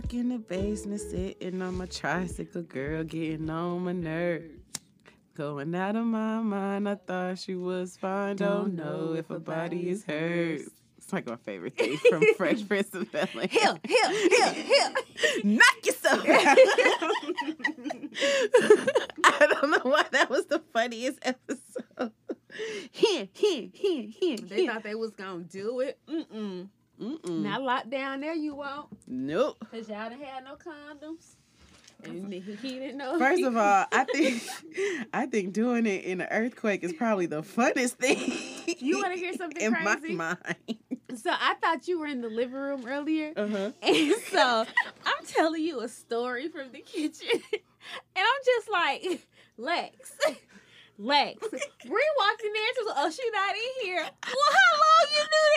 Stuck in the basement, sitting on my tricycle, girl, getting on my nerves. Going out of my mind, I thought she was fine. Don't know if her body is hers. It's like my favorite thing from Fresh Prince of Bel Air. Here, here, here, here. Knock yourself out. I don't know why that was the funniest episode. Here, here, here, here, They here. thought they was gonna do it. Mm-mm. Mm-mm. Now locked down there you won't. Nope. Cause y'all done had no condoms. And he he didn't know. First of all, I think I think doing it in an earthquake is probably the funnest thing. You wanna hear something in crazy? my mind? so I thought you were in the living room earlier. Uh-huh. And so I'm telling you a story from the kitchen. And I'm just like, Lex, Lex. Bree walked in there and she was like, oh, she not in here. Well, how long you knew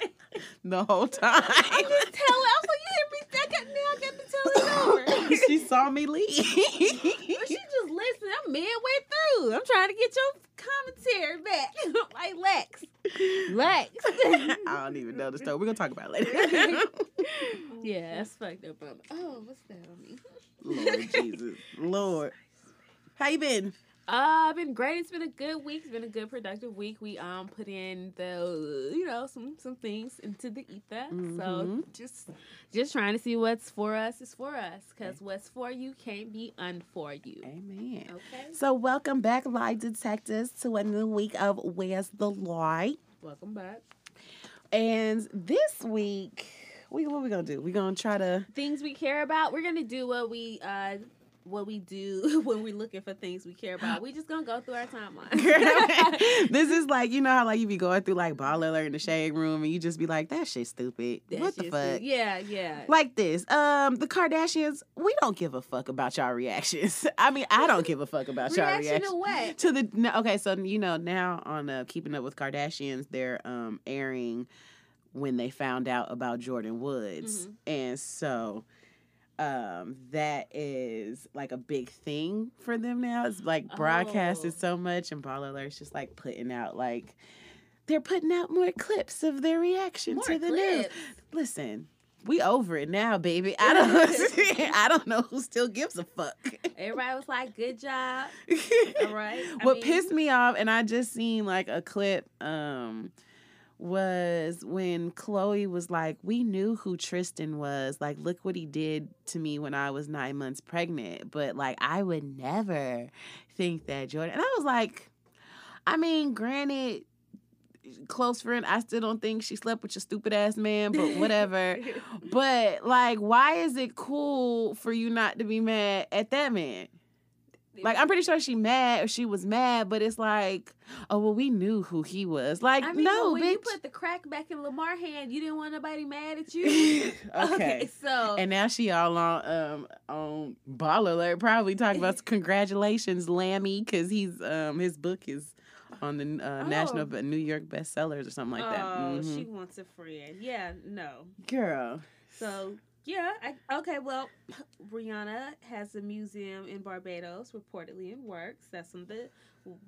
that? The whole time. I just tell her, I was like, you hear me? I got, now I got to tell over. she saw me leave. But she just listening. I'm midway through. I'm trying to get your commentary back. like Lex. Lex. I don't even know the story. We're gonna talk about it later. yeah, that's fucked up. Oh, what's that on me? Lord Jesus. Lord. How you been? Uh, been great. It's been a good week. It's been a good productive week. We um put in the you know some some things into the ether. So Mhm. just just trying to see what's for us is for us because what's for you can't be unfor you. Amen. Okay. So welcome back, lie detectives, to a new week of Where's the Light? Welcome back. And this week, we what we gonna do? We gonna try to Things we care about. We're gonna do what we uh what we do when we're looking for things we care about. We just gonna go through our timeline. this is like you know how like you be going through like Baller Alert in the shade room and you just be like that shit stupid. That what the fuck? Yeah, yeah. Like this, um, the Kardashians, we don't give a fuck about y'all reactions. I mean, I don't give a fuck about y'all Reaction reactions. to what? To the no, okay, so you know now on uh, Keeping Up with Kardashians, they're um airing when they found out about Jordyn Woods, Mhm. and so um that is like a big thing for them now. It's like broadcasted Oh. so much, and Baller Alert's just like putting out like they're putting out more clips of their reaction More to the news. Listen. We over it now, baby. I don't. I don't know who still gives a fuck. Everybody was like, "Good job." All right. I what mean- pissed me off, and I just seen like a clip, um, was when Khloé was like, "We knew who Tristan was. Like, look what he did to me when I was nine months pregnant. But like, I would never think that Jordyn." And I was like, I mean, granted. Close friend, I still don't think she slept with your stupid ass man, but whatever. but like, why is it cool for you not to be mad at that man? Like I'm pretty sure she mad or she was mad, but it's like, oh well, we knew who he was. Like, I mean, no, when bitch. you put the crack back in Lamar hand, you didn't want nobody mad at you. okay. so And now she all on um on Baller Alert, probably talking about congratulations, Lammy, because he's um his book is on the uh, Oh. national but New York bestsellers or something like that. oh, Mhm. she wants a friend. Yeah, no. Girl, So yeah, I, okay. Well, Rihanna has a museum in Barbados, reportedly in works. That's on the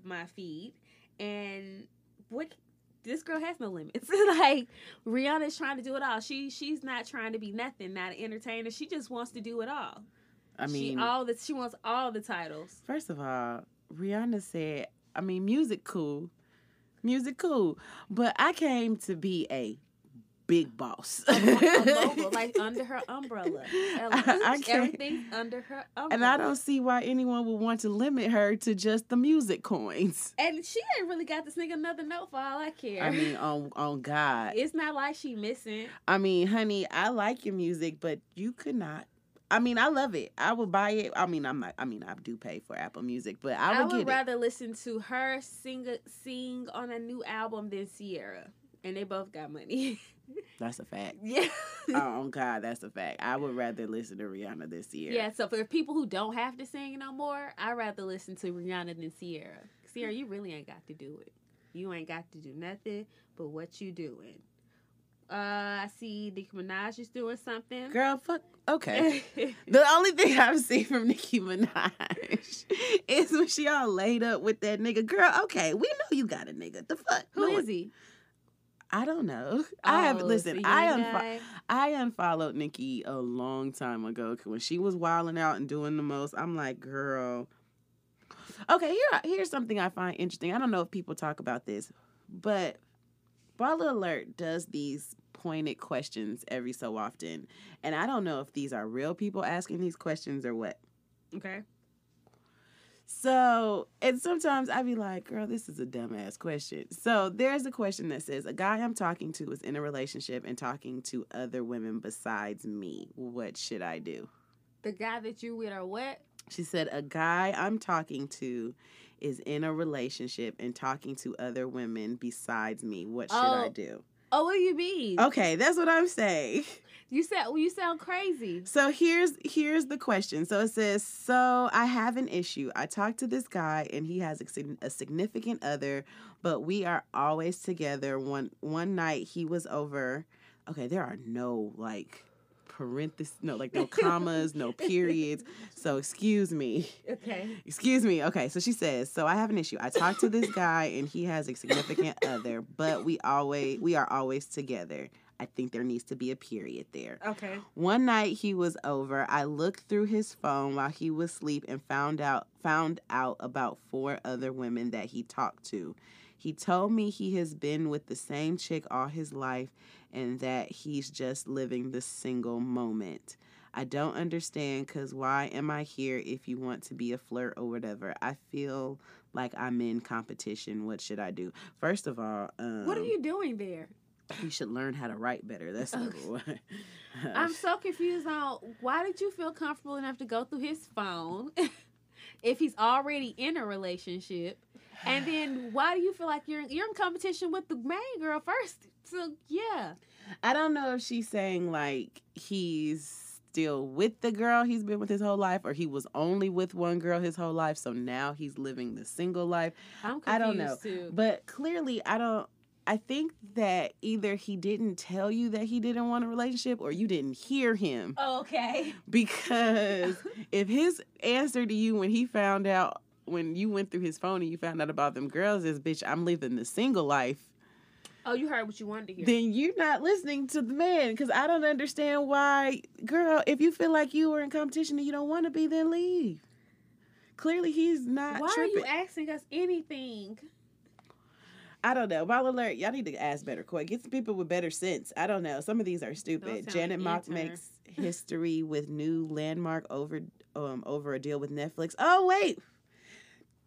my feed, and what this girl has no limits. like Rihanna's trying to do it all. She she's not trying to be nothing, not an entertainer. She just wants to do it all. I mean, she all the she wants all the titles. First of all, Rihanna said, I mean, music cool. Music cool. But I came to be a big boss. A, a mogul, like under her umbrella. I- I Everything's under her umbrella. and I don't see why anyone would want to limit her to just the music coins. And she ain't really got to sing another note for all I care. I mean, on on God. it's not like she missing. I mean, honey, I like your music, but you could not. I mean, I love it. I would buy it. I mean, I'm not. I mean, I do pay for Apple Music, but I I would, would, get rather listen to her sing sing on a new album than Ciara, and they both got money. That's a fact. yeah, oh God, that's a fact. I would rather listen to Rihanna this year. yeah. So for people who don't have to sing no more, I would rather listen to Rihanna than Ciara. Ciara, you really ain't got to do it. You ain't got to do nothing but what you doing. Uh, I see Nicki Minaj is doing something. Girl, fuck. Okay. The only thing I've seen from Nicki Minaj is when she all laid up with that nigga. Girl, okay, we know you got a nigga. The fuck? Who No is he? I don't know. I have Oh, listen. a I unfo- I unfollowed Nicki a long time ago when she was wilding out and doing the most. I'm like, girl. Okay, here here's something I find interesting. I don't know if people talk about this, but Baller Alert does these pointed questions every so often, and I don't know if these are real people asking these questions or what. Okay. So, and sometimes I be like, girl, this is a dumbass question. So, there's a question that says, A guy I'm talking to is in a relationship and talking to other women besides me. What should I do? The guy that you with or what? She said, A guy I'm talking to is in a relationship and talking to other women besides me. What should I Oh. do? Oh, what do you mean? Okay, that's what I'm saying. You said well, you sound crazy. So here's here's the question. So it says, so I have an issue. I talked to this guy and he has a, a significant other, but we are always together. One one night he was over. Okay, there are no like parentheses, no like no commas, no periods. So excuse me. Okay. Excuse me. Okay, so she says, so I have an issue. I talked to this guy and he has a significant other, but we always we are always together. I think there needs to be a period there. Okay. One night he was over. I looked through his phone while he was asleep and found out found out about four other women that he talked to. He told me he has been with the same chick all his life and that he's just living the single moment. I don't understand cuz why am I here if you want to be a flirt or whatever? I feel like I'm in competition. What should I do? First of all, um, What are you doing there? you should learn how to write better. That's number one. I'm so confused on why did you feel comfortable enough to go through his phone if he's already in a relationship? And then why do you feel like you're you're in competition with the main girl first? So yeah. I don't know if she's saying like he's still with the girl he's been with his whole life or he was only with one girl his whole life so now he's living the single life. I'm confused I don't know. too. But clearly I don't I think that either he didn't tell you that he didn't want a relationship or you didn't hear him okay. because if his answer to you when he found out when you went through his phone and you found out about them girls is bitch I'm living the single life Oh, you heard what you wanted to hear. then you're not listening to the man because I don't understand why, girl. If you feel like you were in competition and you don't want to be, then leave. Clearly, he's not why tripping. are you asking us anything? I don't know. Baller Alert! Y'all need to ask better. Quick, get some people with better sense. I don't know. Some of these are stupid. Janet Mock makes history with new landmark over um over a deal with Netflix. Oh wait,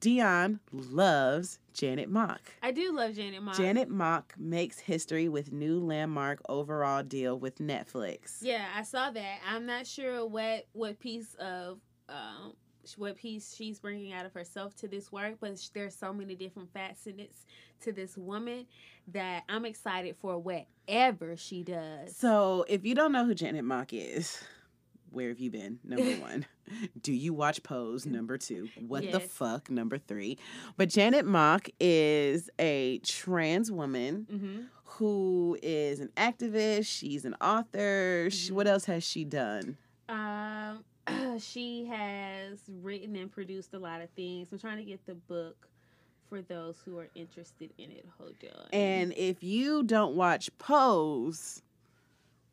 Dion loves Janet Mock. I do love Janet Mock. Janet Mock makes history with new landmark overall deal with Netflix. Yeah, I saw that. I'm not sure what what piece of um what piece she's bringing out of herself to this work, but there's so many different facets to this woman that I'm excited for whatever she does. So, if you don't know who Janet Mock is, where have you been? Number one. Do you watch Pose? Number two. What the fuck? Number three. But Janet Mock is a trans woman hmm who is an activist. She's an author. She, Mhm. what else has she done? Um, she has written and produced a lot of things. I'm trying to get the book for those who are interested in it. Hold on. And if you don't watch Pose,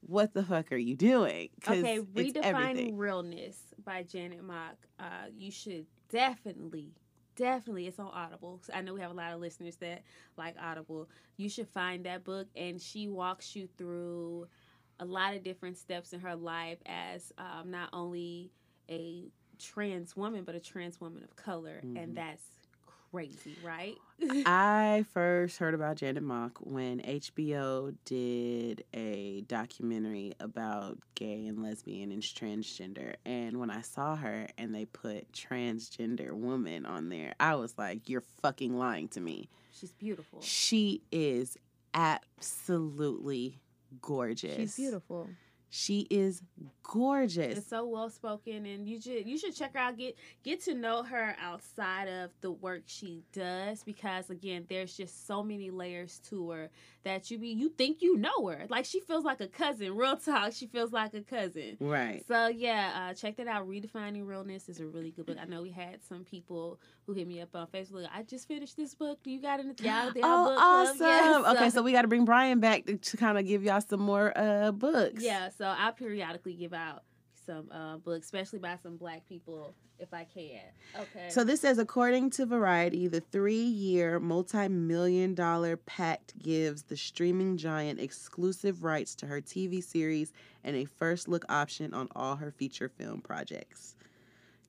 what the fuck are you doing? okay, it's redefining everything. realness by Janet Mock. Uh, you should definitely, definitely. It's on Audible. I know we have a lot of listeners that like Audible. You should find that book, and she walks you through a lot of different steps in her life as um, not only a trans woman, but a trans woman of color, Mhm. and that's crazy, right? I first heard about Janet Mock when HBO did a documentary about gay and lesbian and transgender. And when I saw her and they put transgender woman on there, I was like, you're fucking lying to me. She's beautiful. She is absolutely gorgeous. She's beautiful. She is gorgeous. It's so well spoken, and you should you should check her out. Get get to know her outside of the work she does, because again, there's just so many layers to her that you be you think you know her. Like she feels like a cousin. Real talk, she feels like a cousin. Right. So yeah, uh, check that out. Redefining Realness is a really good book. I know we had some people who hit me up on Facebook. I just finished this book. Do you got anything? Y'all, Oh, awesome. Yeah, Okay, so we got to bring Brian back to, to kind of give y'all some more uh books. yeah, so I'll periodically give out some uh, books, especially by some black people if I can. Okay. So this says, according to Variety, the three-year, multi-million dollar pact gives the streaming giant exclusive rights to her TV series and a first look option on all her feature film projects.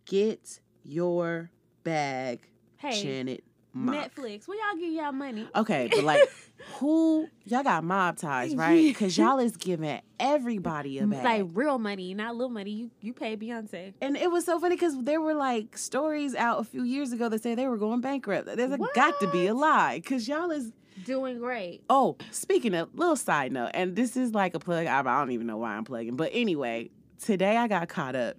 Get your bag, hey, Janet Mock. Netflix, where y'all get y'all money? Okay, but like, who y'all got mob ties, right? Because y'all is giving everybody a bag. Like real money, not little money. You you pay Beyonce. And it was so funny because there were like stories out a few years ago that say they were going bankrupt. There's a, got to be a lie because y'all is. Doing great. Oh, speaking of, little side note, and this is like a plug. I, I don't even know why I'm plugging, but anyway, today I got caught up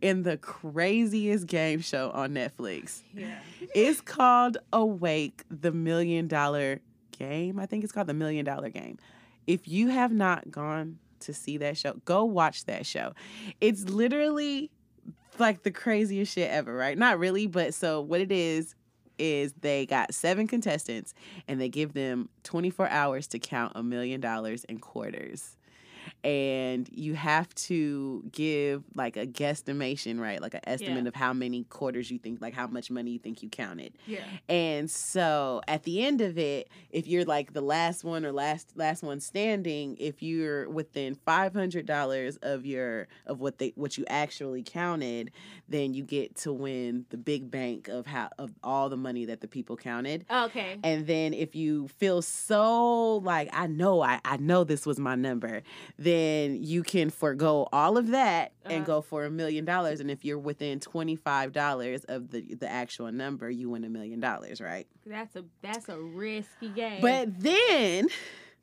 in the craziest game show on Netflix. Yeah. It's called Awake, the Million Dollar Game. I think it's called the Million Dollar Game. If you have not gone to see that show, go watch that show. It's literally like the craziest shit ever, right? Not really, but so what it is is they got seven contestants and they give them 24 hours to count a million dollars in quarters. And you have to give like a guesstimation, right? Like an estimate Yeah. of how many quarters you think, like how much money you think you counted. Yeah. And so at the end of it, if you're like the last one or last last one standing, if you're within five hundred dollars of your of what they what you actually counted, then you get to win the big bank of how of all the money that the people counted. Okay. And then if you feel so like I know I, I know this was my number, then you can forego all of that and Uh-huh. go for a million dollars. And if you're within twenty five dollars of the the actual number, you win a million dollars, right? That's a that's a risky game. But then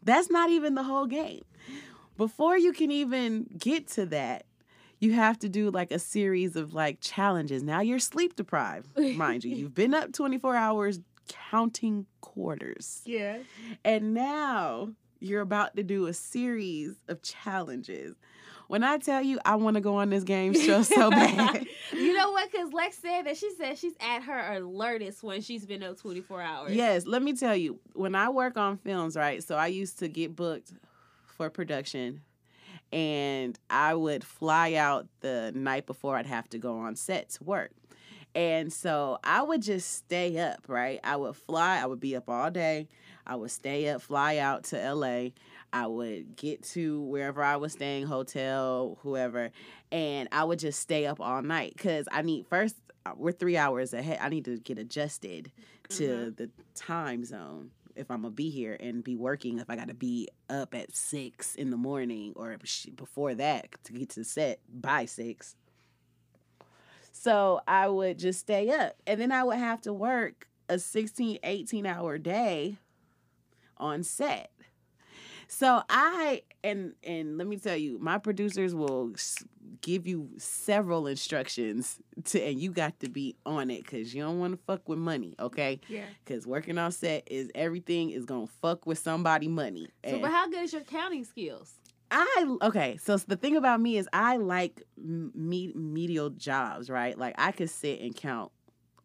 that's not even the whole game. Before you can even get to that, you have to do like a series of like challenges. Now you're sleep deprived, mind you. You've been up 24 hours counting quarters. yeah. And now you're about to do a series of challenges. When I tell you I want to go on this game show so bad. you know what? Because Lex said that she said she's at her alertest when she's been up 24 hours. Yes, let me tell you, when I work on films, right? So I used to get booked for production and I would fly out the night before I'd have to go on set to work. And so I would just stay up, right? I would fly, I would be up all day. I would stay up, fly out to LA. I would get to wherever I was staying, hotel, whoever, and I would just stay up all night because I need first, uh, we're three hours ahead. I need to get adjusted to Mhm. the time zone if I'm gonna be here and be working. If I got to be up at six in the morning or before that to get to set by six. So I would just stay up and then I would have to work a 16, 18 hour day on set. So I and and let me tell you, my producers will give you several instructions to, and you got to be on it because you don't want to fuck with money, okay? Yeah. Because working on set is everything is gonna fuck with somebody money. So, but how good is your counting skills? I okay, so the thing about me is I like me- medial jobs, right? Like I could sit and count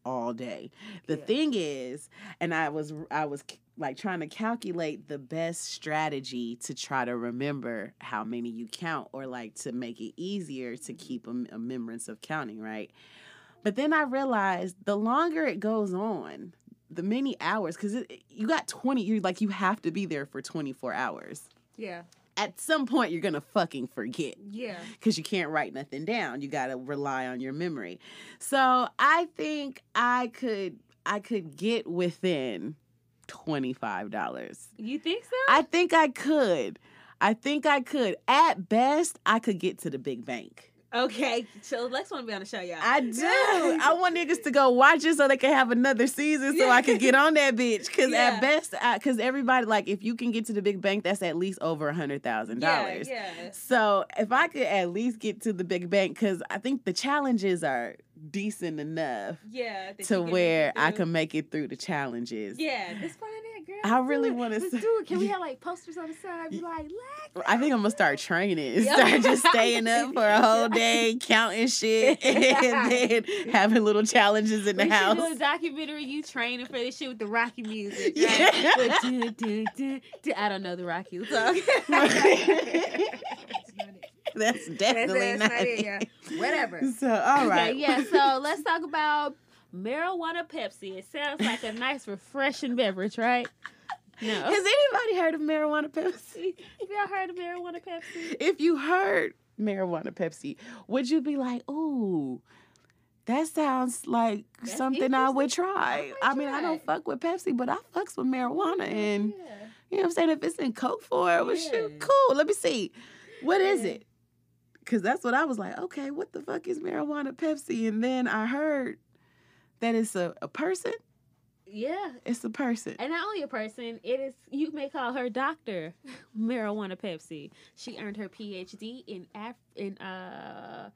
all day. The Yeah. thing is, and I was I was like trying to calculate the best strategy to try to remember how many you count or like to make it easier to keep a remembrance of counting, right? But then I realized the longer it goes on, the many hours cuz you got 20 you like you have to be there for 24 hours Yeah. At some point you're gonna fucking forget Yeah. because you can't write nothing down. You gotta rely on your memory. So I think I could I could get within twenty five dollars. You think so? I think I could. I think I could. At best, I could get to the big bank. Okay, so Lex want to be on the show, y'all. I do. I want niggas to go watch it so they can have another season so I can get on that bitch. Cause Yeah. at best, I, cause everybody like if you can get to the big bank, that's at least over a hundred thousand yeah, dollars. yeah. So if I could at least get to the big bank, cause I think the challenges are decent enough Yeah, to where I can make it through the challenges. Yeah, let's find girl. I really Let's s- do it. Can we have like posters on the side? Be like, Lex. I think I'm gonna start training start just staying up for a whole day, counting shit, and then having little challenges in the we house. do a documentary you training for this shit with the Rocky music. Yeah. Right? With do, do, do, do. I don't know the Rocky song. That's definitely that's not, not it, yeah. Whatever. So, all right. Okay, yeah. So let's talk about marijuana Pepsi. It sounds like a nice, refreshing beverage, right? No. Has anybody heard of marijuana Pepsi? Have y'all heard of marijuana Pepsi? If you heard marijuana Pepsi, would you be like, ooh, that sounds like That's something I would try? I I, mean, I don't fuck with Pepsi, but I fucks with marijuana. And, Yeah. you know what I'm saying? If it's in Coke form, well, shoot, Yeah. cool. Let me see. What is Yeah. it? Because that's what I was like, okay, what the fuck is marijuana Pepsi? And then I heard that it's a, a person. Yeah. It's a person. And not only a person, it is you may call her Doctor Marijuana Pepsi. She earned her PhD in Af- in uh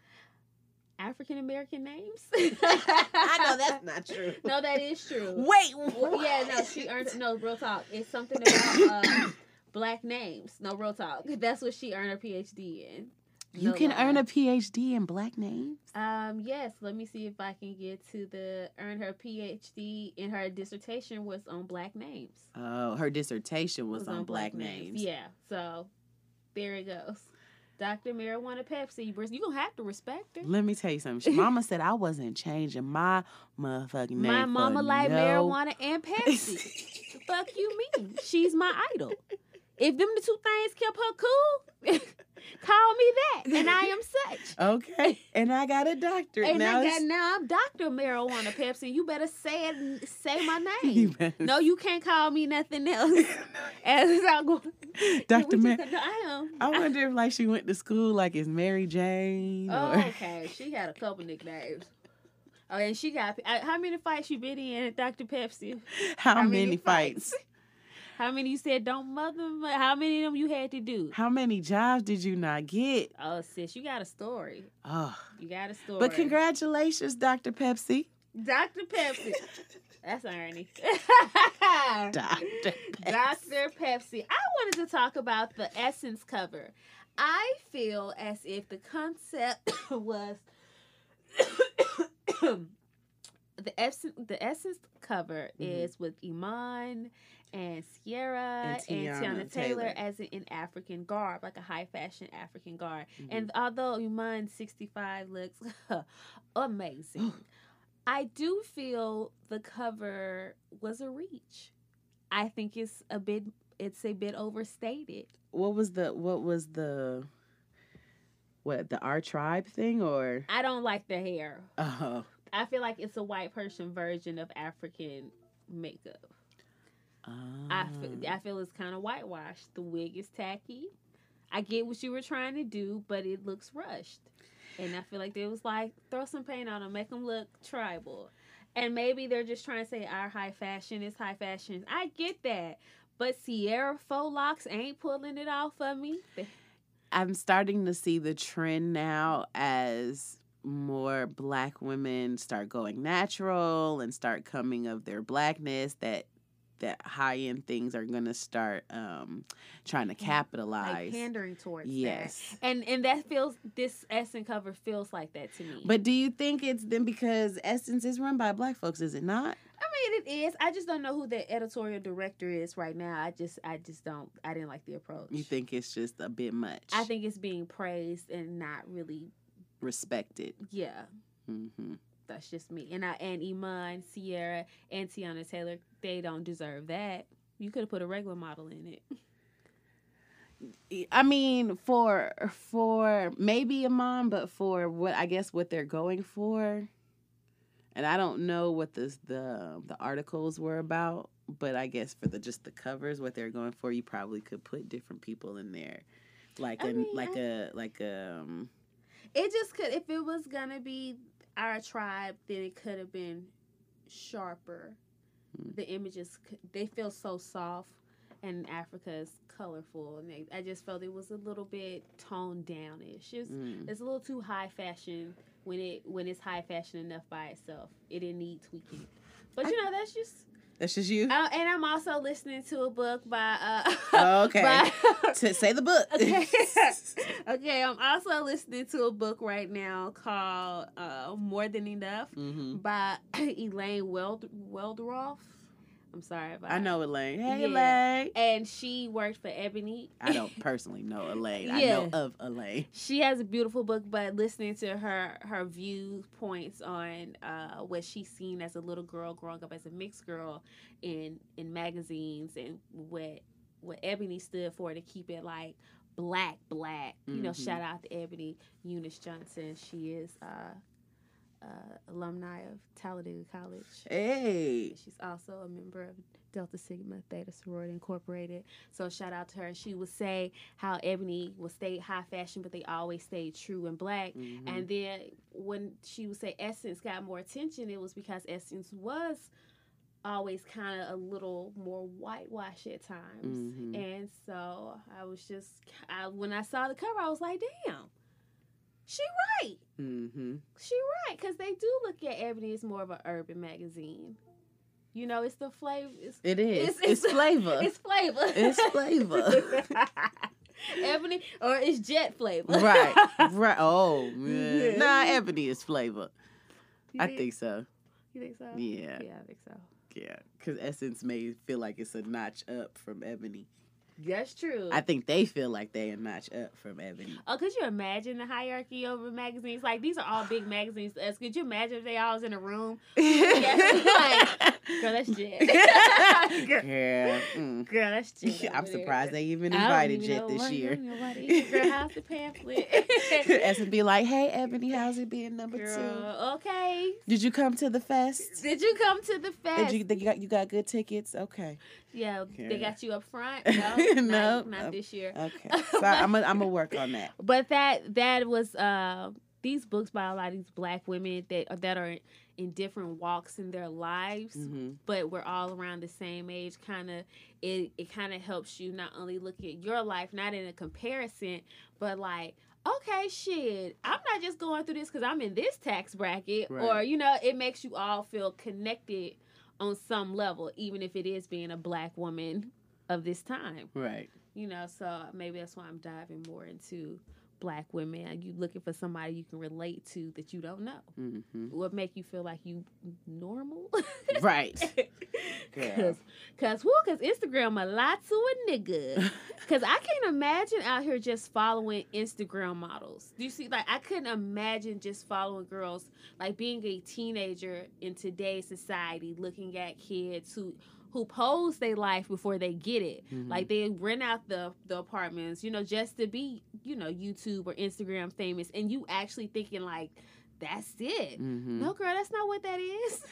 African American names. I know that's not true. No, that is true. Wait, Well, yeah, no, she earned no real talk. It's something about uh, black names. No real talk. That's what she earned her PhD in. You can earn a PhD in black names. Um, yes, let me see if I can get to the earn her PhD in her dissertation was on black names. Oh, her dissertation was, on, black, names. Yeah, so there it goes. Dr. Marijuana Pepsi, you're gonna have to respect her. Let me tell you something. Mama said I wasn't changing my motherfucking name. My mama like no- marijuana and Pepsi. the fuck you mean? She's my idol. If them the two things kept her cool, call me that, and I am such. Okay, and I got a doctorate And now. I got, now I'm Dr. Marijuana Pepsi. You better say it, say my name. better- No, you can't call me nothing else. As I'm going, Dr. We Mar- just- I am. I wonder if like she went to school like is Mary Jane Oh, or okay. She had a couple nicknames. Oh, and she got uh, how many fights you been in, Dr. Pepsi? how, how many, many fights? How many you said don't mother? How many of them you had to do? How many jobs did you not get? Oh, sis, you got a story. Oh, You got a story. but congratulations, Dr. Pepsi. Dr. Pepsi. That's irony. Dr. Pepsi. Dr. Pepsi. I wanted to talk about the Essence cover. I feel as if the concept was the Essence the Essence cover Mhm. is with Iman and Ciara And and, Teyana Teyana Taylor, Taylor. as in, in African garb, like a high fashion African garb. Mhm. And although Iman 65 looks amazing, I do feel the cover was a reach. I think it's a bit it's a bit overstated. what was the what was the what the our tribe thing or I don't like the hair. oh I feel like it's a white person version of African makeup. I feel, Ah. I feel it's kind of whitewashed. The wig is tacky. I get what you were trying to do, but it looks rushed. And I feel like they was like throw some paint on them, make them look tribal. And maybe they're just trying to say our high fashion is high fashion. I get that. But Ciara faux locks ain't pulling it off for me. I'm starting to see the trend now as more black women start going natural and start coming of their blackness that that high end things are gonna start um trying to Like capitalize. pandering towards that. yes. And and that feels this Essence cover feels like that to me. But do you think it's then because Essence is run by black folks, is it not? I mean, it is. I just don't know who the editorial director is right now. I just, I just don't. I didn't like the approach. You think it's just a bit much? I think it's being praised and not really. Respected. Yeah, hmm that's just me. And I and Iman, Ciara, and Teyana Taylor, they don't deserve that. You could have put a regular model in it. I mean, for for maybe a mom, but for what I guess what they're going for, and I don't know what the the the articles were about, but I guess for the just the covers, what they're going for, you probably could put different people in there, like I a mean, like I- a like a um, It just could if it was gonna be our tribe, then it could have been sharper. Mm. The images they feel so soft, and Africa is colorful, and they, I just felt it was a little bit toned downish. It's Mm. it's a little too high fashion when it when it's high fashion enough by itself. It didn't need tweaking. But you know that's just. That's just you. Uh, and I'm also listening to a book by. Uh, Oh, okay. by- to say the book. Okay. okay, I'm also listening to a book right now called uh, More Than Enough hmm by Elaine Weld- Welteroth. I'm sorry about I know Elaine. Hey, Yeah. Elaine. And she worked for Ebony. I don't personally know Elaine. yeah. I know of Elaine. She has a beautiful book, but listening to her her viewpoints on uh, what she's seen as a little girl growing up as a mixed girl in in magazines and what what Ebony stood for to keep it like black black. You know, Mhm. shout out to Ebony Eunice Johnson. She is uh, uh, alumni of Talladega College. Hey. She's also a member of Delta Sigma Theta Sorority Incorporated. So shout out to her. She would say how Ebony will stay high fashion, but they always stayed true and black. Mhm. And then when she would say Essence got more attention, it was because Essence was always kind of a little more whitewash at times. Mhm. And so I was just, I, when I saw the cover, I was like, damn, she right. Mhm. She right, because they do look at Ebony as more of an urban magazine. You know, it's the flavor. It's, It is. It's- It's, it's- flavor. it's flavor. It's flavor. Ebony or it's jet flavor. right. Right. Oh, man. Yeah. Nah, Ebony is flavor. You I think so. You think so? Yeah. Yeah, I think so. Yeah. Because Essence may feel like it's a notch up from Ebony. That's true. I think they feel like they a notch up from Ebony. Oh, could you imagine the hierarchy over magazines? Like these are all big magazines to us. Could you imagine if they all was in a room? like, Girl, that's Jet. Girl, Girl, mm. girl, that's Jet. I'm there. surprised they even invited even Jet this year. you know why they- Girl, how's the pamphlet? Essence be like, hey, Ebony, how's it being number two? Okay. Did you come to the fest? Did you come to the fest? Did you, they got, you got good tickets? Okay. Yeah, they got you up front. No, No, not, not uh, this year. Okay. So I'm going I'm to work on that. But that that was uh these books by a lot of these black women that that are in different walks in their lives, hmm but we're all around the same age. Kind of it it kind of helps you not only look at your life, not in a comparison, but like. Okay, shit. I'm not just going through this because I'm in this tax bracket, or you know, it makes you all feel connected on some level, even if it is being a black woman of this time Right. you know so maybe that's why i'm diving more into black women Are you looking for somebody you can relate to that you don't know hmm what make you feel like you normal Right. Cause, cause, who? Cause Instagram a lot to a nigga. Cause I can't imagine out here just following Instagram models. Do you see? Like, I couldn't imagine just following girls. Like being a teenager in today's society, looking at kids who who pose their life before they get it. Mhm. Like they rent out the the apartments, you know, just to be, you know, YouTube or Instagram famous, and you actually thinking like, that's it. Mhm. No, girl, that's not what that is.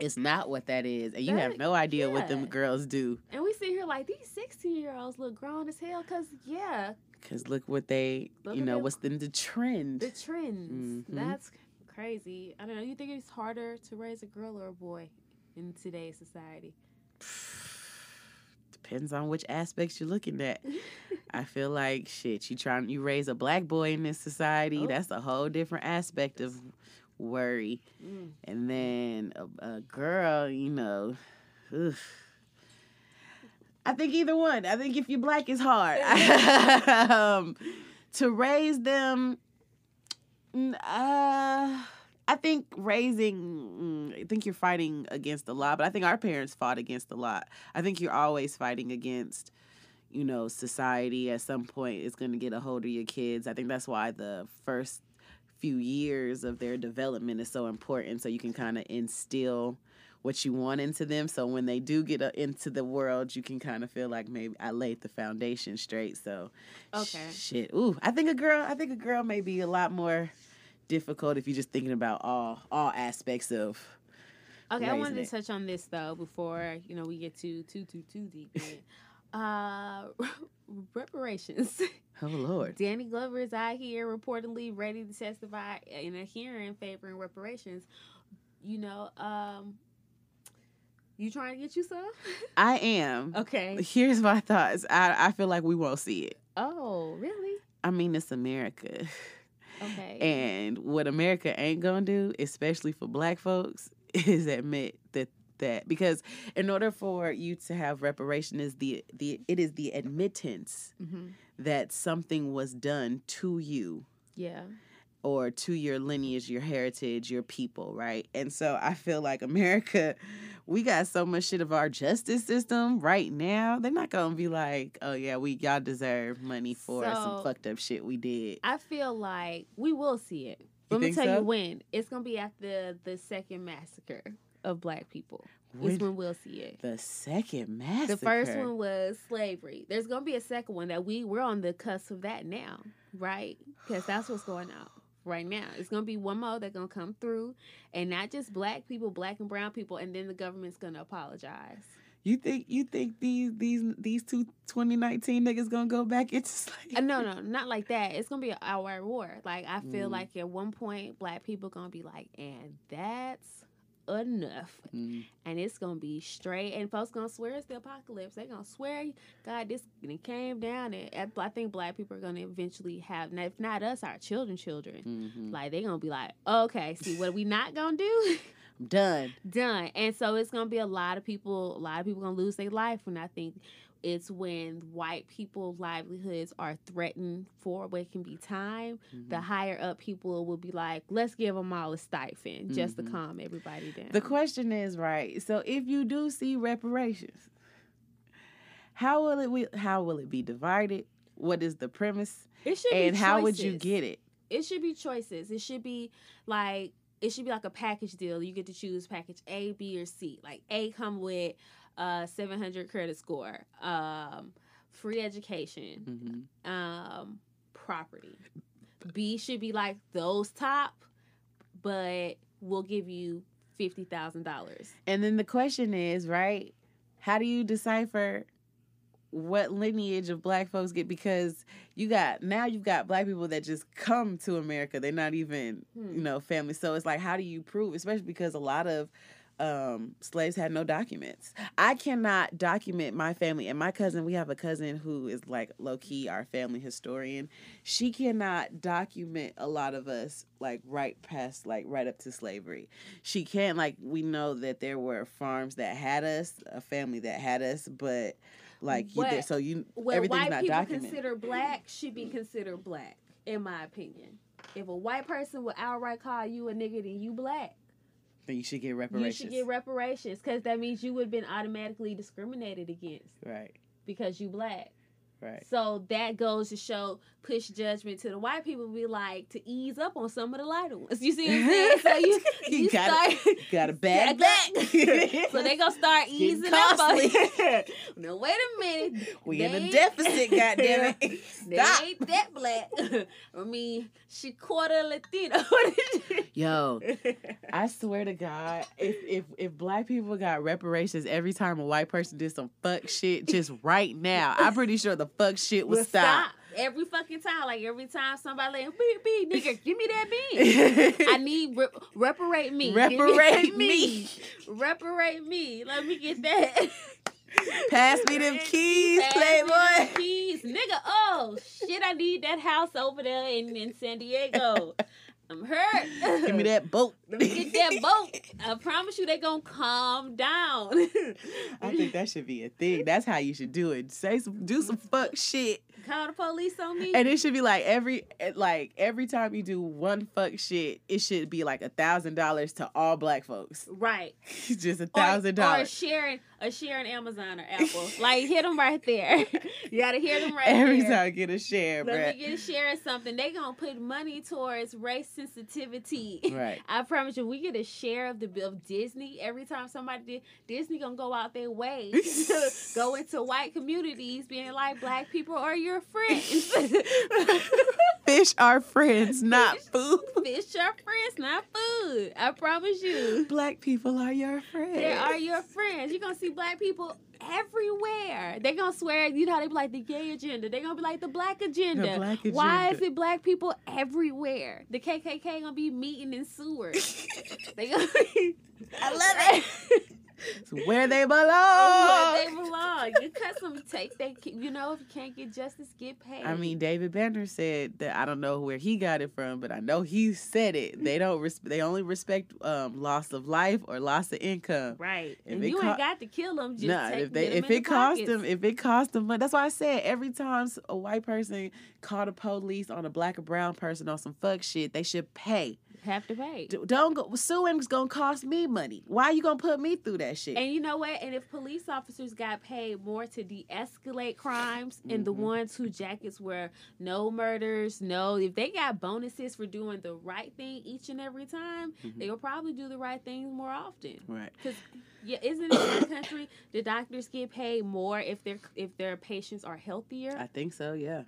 It's not what that is. And you have no idea what them girls do. And we sit here like these sixteen year olds look grown as hell. Cause yeah, Because look what they, Look you know, what's the, the trend. the trends. Mhm. That's crazy. I don't know. You think it's harder to raise a girl or a boy in today's society? Depends on which aspects you're looking at. I feel like shit. You trying you raise a black boy in this society. Oh. That's a whole different aspect of worry. Mm. And then a, a girl, you know, ugh. I think either one. I think if you're black, it's hard. um, to raise them, mm, uh, I think raising, mm, I think you're fighting against a lot, but I think our parents fought against a lot. I think you're always fighting against, you know, society at some point is going to get a hold of your kids. I think that's why the first few years of their development is so important so you can kind of instill what you want into them so when they do get uh, into the world you can kind of feel like maybe I laid the foundation straight so Okay. shit ooh I think a girl I think a girl may be a lot more difficult if you're just thinking about all all aspects of Okay, I wanted raising to touch on this though before you know we get too too too too deep in. it. Uh, reparations. Oh Lord. Danny Glover is out here reportedly ready to testify in a hearing favoring reparations. You know, um, you trying to get you some? I am. Okay. Here's my thoughts. I I feel like we won't see it. Oh, really? I mean, it's America. Okay. And what America ain't gonna do, especially for black folks, is admit that that because in order for you to have reparation is the the it is the admittance hmm that something was done to you Yeah. Or to your lineage, your heritage, your people, right? And so I feel like America, we got so much shit of our justice system right now. They're not gonna be like, oh yeah, we y'all deserve money for So- some fucked up shit we did. I feel like we will see it. Let me tell so? you when. It's gonna be after the second massacre of black people. When- Is when we'll see it. the second massacre. The first one was slavery. There's gonna be a second one that we we're on the cusp of that now, right? Because that's what's going on right now. It's gonna be one more that's gonna come through, and not just black people, black and brown people, and then the government's gonna apologize. You think you think these these these two 2019 niggas gonna go back into slavery? Uh, no, no, not like that. It's gonna be an outright war. Like I feel Mm. like at one point, black people gonna be like, and that's enough. Mm. and it's gonna be straight. And folks gonna swear it's the apocalypse. They gonna swear, God, this it came down. And I think black people are gonna eventually have, if not us, our children, children. Mhm. Like they gonna be like, okay, see what we not gonna do? I'm done. Done. And so it's gonna be a lot of people. A lot of people gonna lose their life. And I think it's when white people's livelihoods are threatened for what can be time. The Mhm. higher up people will be like, let's give them all a stipend just Mhm. to calm everybody down. The question is right. So if you do see reparations, how will it we- how will it be divided? What is the premise? it should be And how would you get it? it should be choices. It should be like it should be like a package deal. You get to choose package A, B, or C. Like A come with uh 700 credit score, um, free education, Mhm. um, property. B should be like those top, but we'll give you fifty thousand dollars. And then the question is, right? How do you decipher what lineage of black folks get? Because you got now you've got black people that just come to America. They're not even, Hmm. you know, family. So it's like, how do you prove? Especially because a lot of um, slaves had no documents. I cannot document my family and my cousin. We have a cousin who is like low key our family historian. She cannot document a lot of us like right past like right up to slavery. She can't like we know that there were farms that had us, a family that had us, but like you What- did, so you What everything's white not people documented. consider black should be considered black, in my opinion. If a white person would outright call you a nigga, then you black. Then you should get reparations. You should get reparations because that means you would have been automatically discriminated against right, because you black. Right. So that goes to show push judgment to the white people. Be like to ease up on some of the lighter ones. You see what I'm saying? So you You you, gotta- start. Got a Gotta back. so they gonna start easing up on. No, wait a minute. we in a They- deficit, goddamn it. They Stop. ain't that black. I mean, she quarter Latino. Yo, I swear to God, if if if black people got reparations every time a white person did some fuck shit, just right now, I'm pretty sure the fuck shit would Will stop. every fucking time. Like every time somebody like beep beep nigga, give me that beat. I need re- reparate me. Give me Reparate me. Reparate me. Let me get that. Pass me them keys, Pass me them Playboy. Keys, nigga. Oh shit! I need that house over there in, in San Diego. I'm hurt. Give me that boat. Let me get that boat. I promise you, they gonna calm down. I think that should be a thing. That's how you should do it. Say some, do some fuck shit, Call the police on me. and it should be like every eh, like every time you do one fuck shit, it should be like a thousand dollars to all black folks. right. Just a Or- thousand Or dollars sharing a sharing Amazon or Apple. like hit them right there. you gotta hear them right every there. time. Get a share, Let bruh. me get a share of something. They gonna put money towards race sensitivity. Right. I promise you, we get a share of the of Disney every time somebody did. Disney gonna go out their way to go into white communities, being like black people are your your friends. Fish are friends, not food. Fish are friends, not food. I promise you. Black people are your friends. They are your friends. You're gonna see black people everywhere. They're gonna swear, you know, they be like the gay agenda. They're gonna be like the black agenda. The black Why is it black people everywhere? The KKK gonna be meeting in sewers. they gonna be. I love it. It's where they belong. Where they belong. You cut some take. They, you know, if you can't get justice, get paid. I mean, David Banner said that I don't know where he got it from, but I know he said it. They don't. Res- they only respect um, loss of life or loss of income. right? if And you co- ain't got to kill them. Just Nah, take, if they if it the cost pockets. them if it cost them money, that's why I said every time a white person called a police on a black or brown person on some fuck shit, they should pay. Have to pay. Don't go suing's gonna cost me money. Why are you gonna put me through that shit? And you know what? And if police officers got paid more to de-escalate crimes, and the Mhm. ones whose jackets were no murders, no, if they got bonuses for doing the right thing each and every time, Mhm. they will probably do the right things more often. right. Because yeah, isn't it in our country the doctors get paid more if their if their patients are healthier? I think so. Yeah.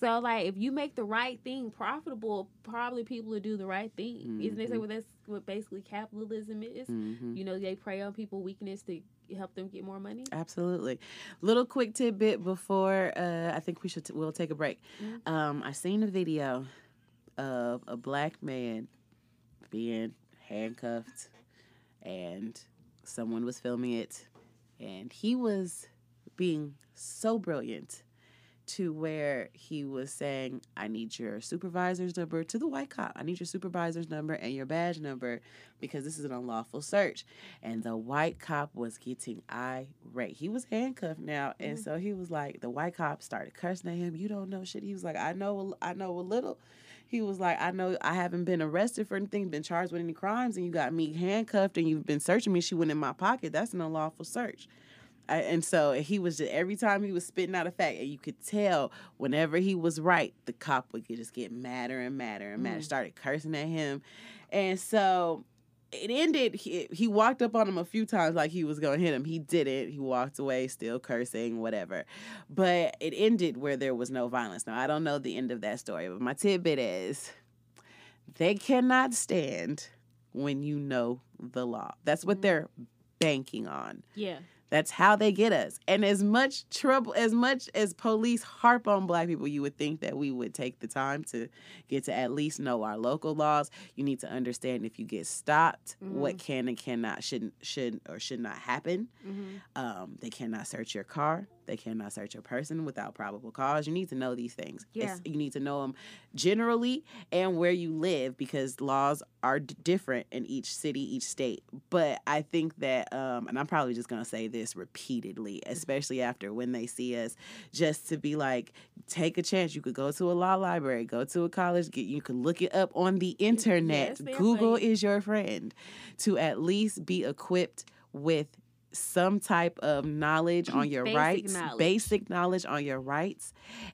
So like if you make the right thing profitable, probably people will do the right thing. Isn't that say well that's what basically capitalism is? hmm You know, they prey on people weakness to help them get more money. Absolutely. Little quick tidbit before uh, I think we should t- we'll take a break. Mhm. Um, I seen a video of a black man being handcuffed, and someone was filming it, and he was being so brilliant to where he was saying, I need your supervisor's number to the white cop. I need your supervisor's number and your badge number because this is an unlawful search. And the white cop was getting irate. He was handcuffed now. And Mhm. so he was like, the white cop started cursing at him. You don't know shit. He was like, I know, I know a little. He was like, I know I haven't been arrested for anything, been charged with any crimes, and you got me handcuffed and you've been searching me. She went in my pocket. That's an unlawful search. I, and so he was just every time he was spitting out a fact, and you could tell whenever he was right, the cop would just get madder and madder and madder, Mm. started cursing at him, and so it ended. He, he walked up on him a few times like he was gonna hit him. He didn't. He walked away, still cursing, whatever. But it ended where there was no violence. Now I don't know the end of that story, but my tidbit is they cannot stand when you know the law. That's what Mhm. they're banking on. Yeah. That's how they get us. And as much trouble, as much as police harp on black people, you would think that we would take the time to get to at least know our local laws. You need to understand if you get stopped, what can and cannot, should, should or should not happen. Mm-hmm. Um, they cannot search your car. They cannot search a person without probable cause. You need to know these things. It's- you need to know them generally and where you live because laws are d- different in each city, each state. But I think that, um, and I'm probably just going to say this repeatedly, especially after when they see us, just to be like, take a chance. You could go to a law library, go to a college, get you could look it up on the internet. for Google is your friend to at least be equipped with some type of knowledge on your Basic rights, knowledge. basic knowledge on your rights,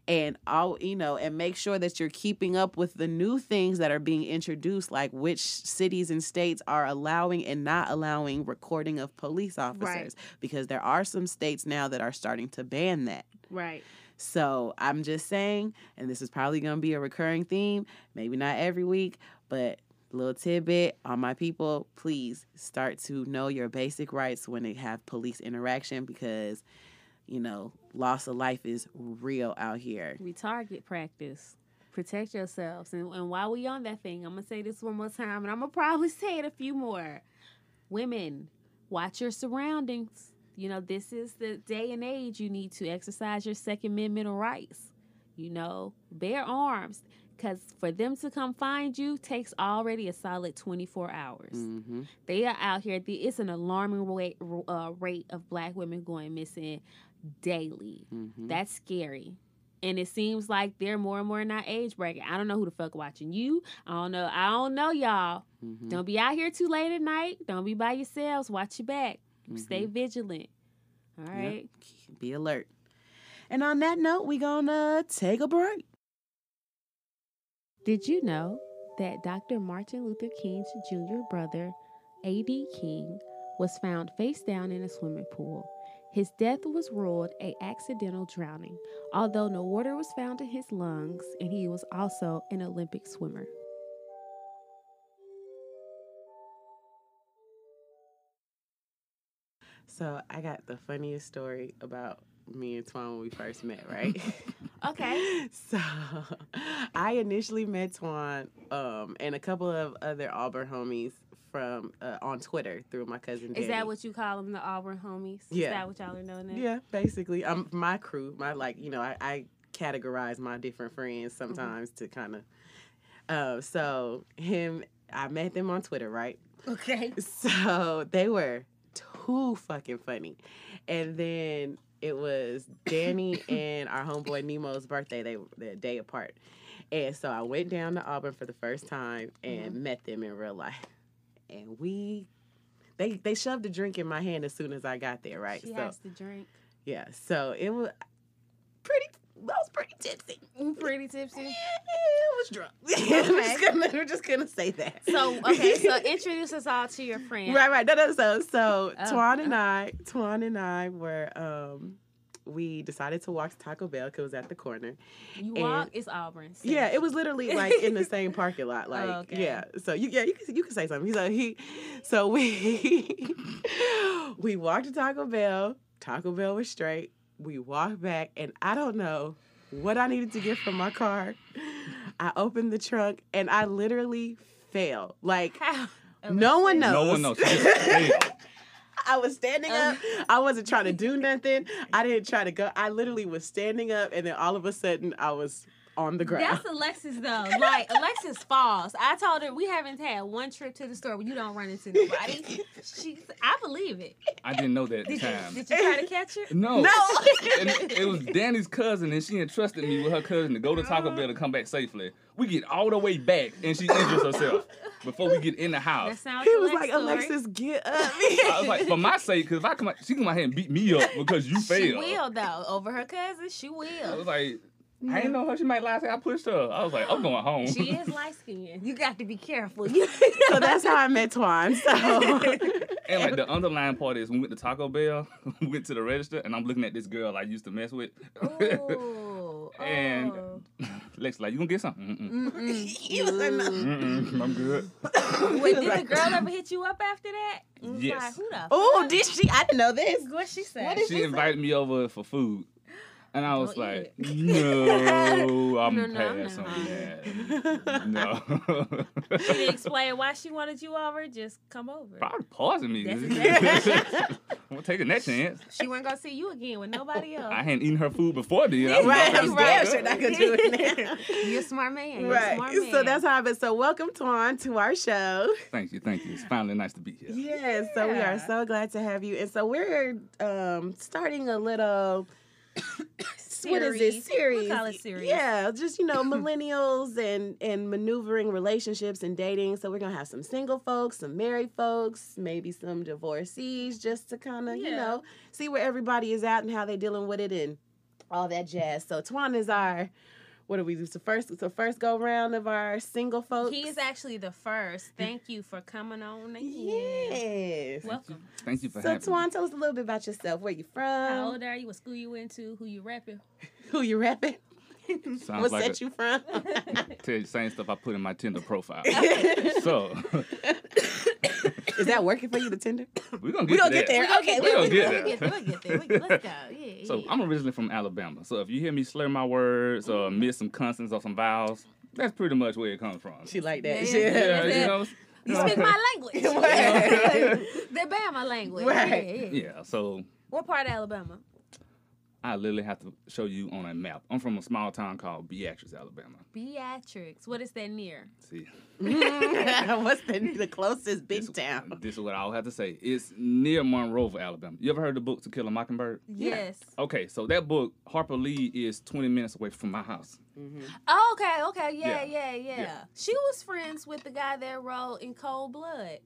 and all you know, and make sure that you're keeping up with the new things that are being introduced, like which cities and states are allowing and not allowing recording of police officers, because there are some states now that are starting to ban that. Right. So I'm just saying, and this is probably going to be a recurring theme, maybe not every week, but little tidbit on my people, please start to know your basic rights when they have police interaction because, you know, loss of life is real out here. We target practice. Protect yourselves. And, and while we on that thing, I'm gonna say this one more time, and I'm gonna probably say it a few more. Women, watch your surroundings. You know, this is the day and age you need to exercise your Second Amendment rights. You know, bear arms. Because for them to come find you takes already a solid 24 hours. Mm-hmm. They are out here. The- It's an alarming rate, uh, rate of black women going missing daily. Mm-hmm. That's scary. And it seems like they're more and more in our age bracket. I don't know who the fuck watching you. I don't know. I don't know y'all. mm-hmm. Don't be out here too late at night. Don't be by yourselves. Watch your back. Mm-hmm. Stay vigilant. All right. Yep. Be alert. And on that note, we're gonna take a break. Did you know that Dr. Martin Luther King's junior brother, A.D. King, was found face down in a swimming pool? His death was ruled a accidental drowning, although no water was found in his lungs, and he was also an Olympic swimmer. So I got the funniest story about me and Twan when we first met, right? Okay. so I initially met Twan um, and a couple of other Auburn homies from uh, on Twitter through my cousin. Is Danny. that what you call them, the Auburn homies? Yeah. Is that what y'all are known as? Yeah, basically, um, my crew, my like, you know, I, I categorize my different friends sometimes to kind of. Uh, so him, I met them on Twitter, right? Okay. So they were too fucking funny, and then it was Danny and our homeboy Nemo's birthday. They were the day apart, and so I went down to Auburn for the first time and mm-hmm. met them in real life, and we. They, they shoved a drink in my hand as soon as I got there, right? She so has to drink. yeah, so it was. I was pretty tipsy. Pretty tipsy. Yeah, I was drunk. we're, just gonna, we're just gonna say that. So okay, so introduce us all to your friend. right, right. No, no. So, so Oh, Twan and I, Twan and I were. um we decided to walk to Taco Bell because it was at the corner. You And- walk, it's Auburn. Sis. Yeah, it was literally like in the same parking lot. Like, Oh, okay. yeah. So you, yeah, you can you can say something. So he, so we, we walked to Taco Bell. Taco Bell was straight. We walked back, and I don't know what I needed to get from my car. I opened the trunk, and I literally fell. Like How? no one knows. No one knows. She just failed. I was standing up. I wasn't trying to do nothing. I didn't try to go. I literally was standing up, and then all of a sudden, I was on the ground. That's Alexis though. Like Alexis falls. I told her we haven't had one trip to the store where you don't run into nobody. She, I believe it. I didn't know that at the Did you, did you try to catch her? No. No. and it, it was Danny's cousin, and she entrusted me with her cousin to go to Taco Bell to come back safely. We get all the way back, and she injures herself before we get in the house. sounds He was like, story. Alexis, get up. I was like, for my sake, because if I come out, she come out here and beat me up because you She failed. will though. Over her cousin, she will. I was like, I didn't know her. She might lie. I pushed her. I was like, I'm going home. She is light skinned. You got to be careful. so that's how I met Twan. So And like the underlying part is, we went to Taco Bell, we went to the register, and I'm looking at this girl I used to mess with. Ooh, And- oh. Lex like, you gonna get something? Mm-mm. Mm-mm. he was. Mm-mm. I'm good. Wait, did the girl ever hit you up after that? Yes. Like, Who the? Oh, did she? I didn't know this. What she said? What did She invited me over for food. And I was Don't like, no, I'm No, no, I'm past not on hungry. that. No. She didn't explain why she wanted you over. Just come over. Probably pausing me. I'm gonna take taking that chance. She wasn't gonna see you again with nobody else. I hadn't eaten her food before then. I was Right, like, I'm Right. sure not gonna do it now. You're a smart man. You're a Right. smart man. So that's how I've been. So welcome, Twan, to our show. Thank you, thank you. It's finally nice to be here. Yes, so we are so glad to have you. And so we're um starting a little what is this series? We'll call it series. Yeah, just you know, millennials and and maneuvering relationships and dating. So we're gonna have some single folks, some married folks, maybe some divorcees, just to kind of you know see where everybody is at and how they're dealing with it and all that jazz. So Twan is our what do we do? So first, so first go round of our single folks. He is actually the first. Thank you for coming on. in. yes. Welcome. Thank you for So having me. Twan, tell us a little bit about yourself. Where you from? How old are you? What school you went to? Who you rapping? Who you rapping? Sounds what like set a, you from? tell you the same stuff I put in my Tinder profile. so Is that working for you, the Tinder? we're gonna get there. We gonna get there. Okay, we gonna we- get We'll there. get there. We'll get there. Let's go. Yeah. So yeah. I'm originally from Alabama. So if you hear me slur my words or mm-hmm. miss some consonants or some vowels, that's pretty much where it comes from. She like that. Yeah, yeah, yeah, you know. You speak my language. Right. the Bama language. Right. Yeah, yeah. Yeah, so What part of Alabama? I literally have to show you on a map. I'm from a small town called Beatrice, Alabama. Beatrix. What is that near? See, What's the, the closest this, big town? this is what I will have to say. It's near Monroeville, Alabama. You ever heard the book To Kill a Mockingbird? Yes. Okay, so that book, Harper Lee, is 20 minutes away from my house. Mm-hmm. Oh, okay, okay, yeah, yeah, Yeah. yeah, Yeah. She was friends with the guy that wrote in Cold Blood.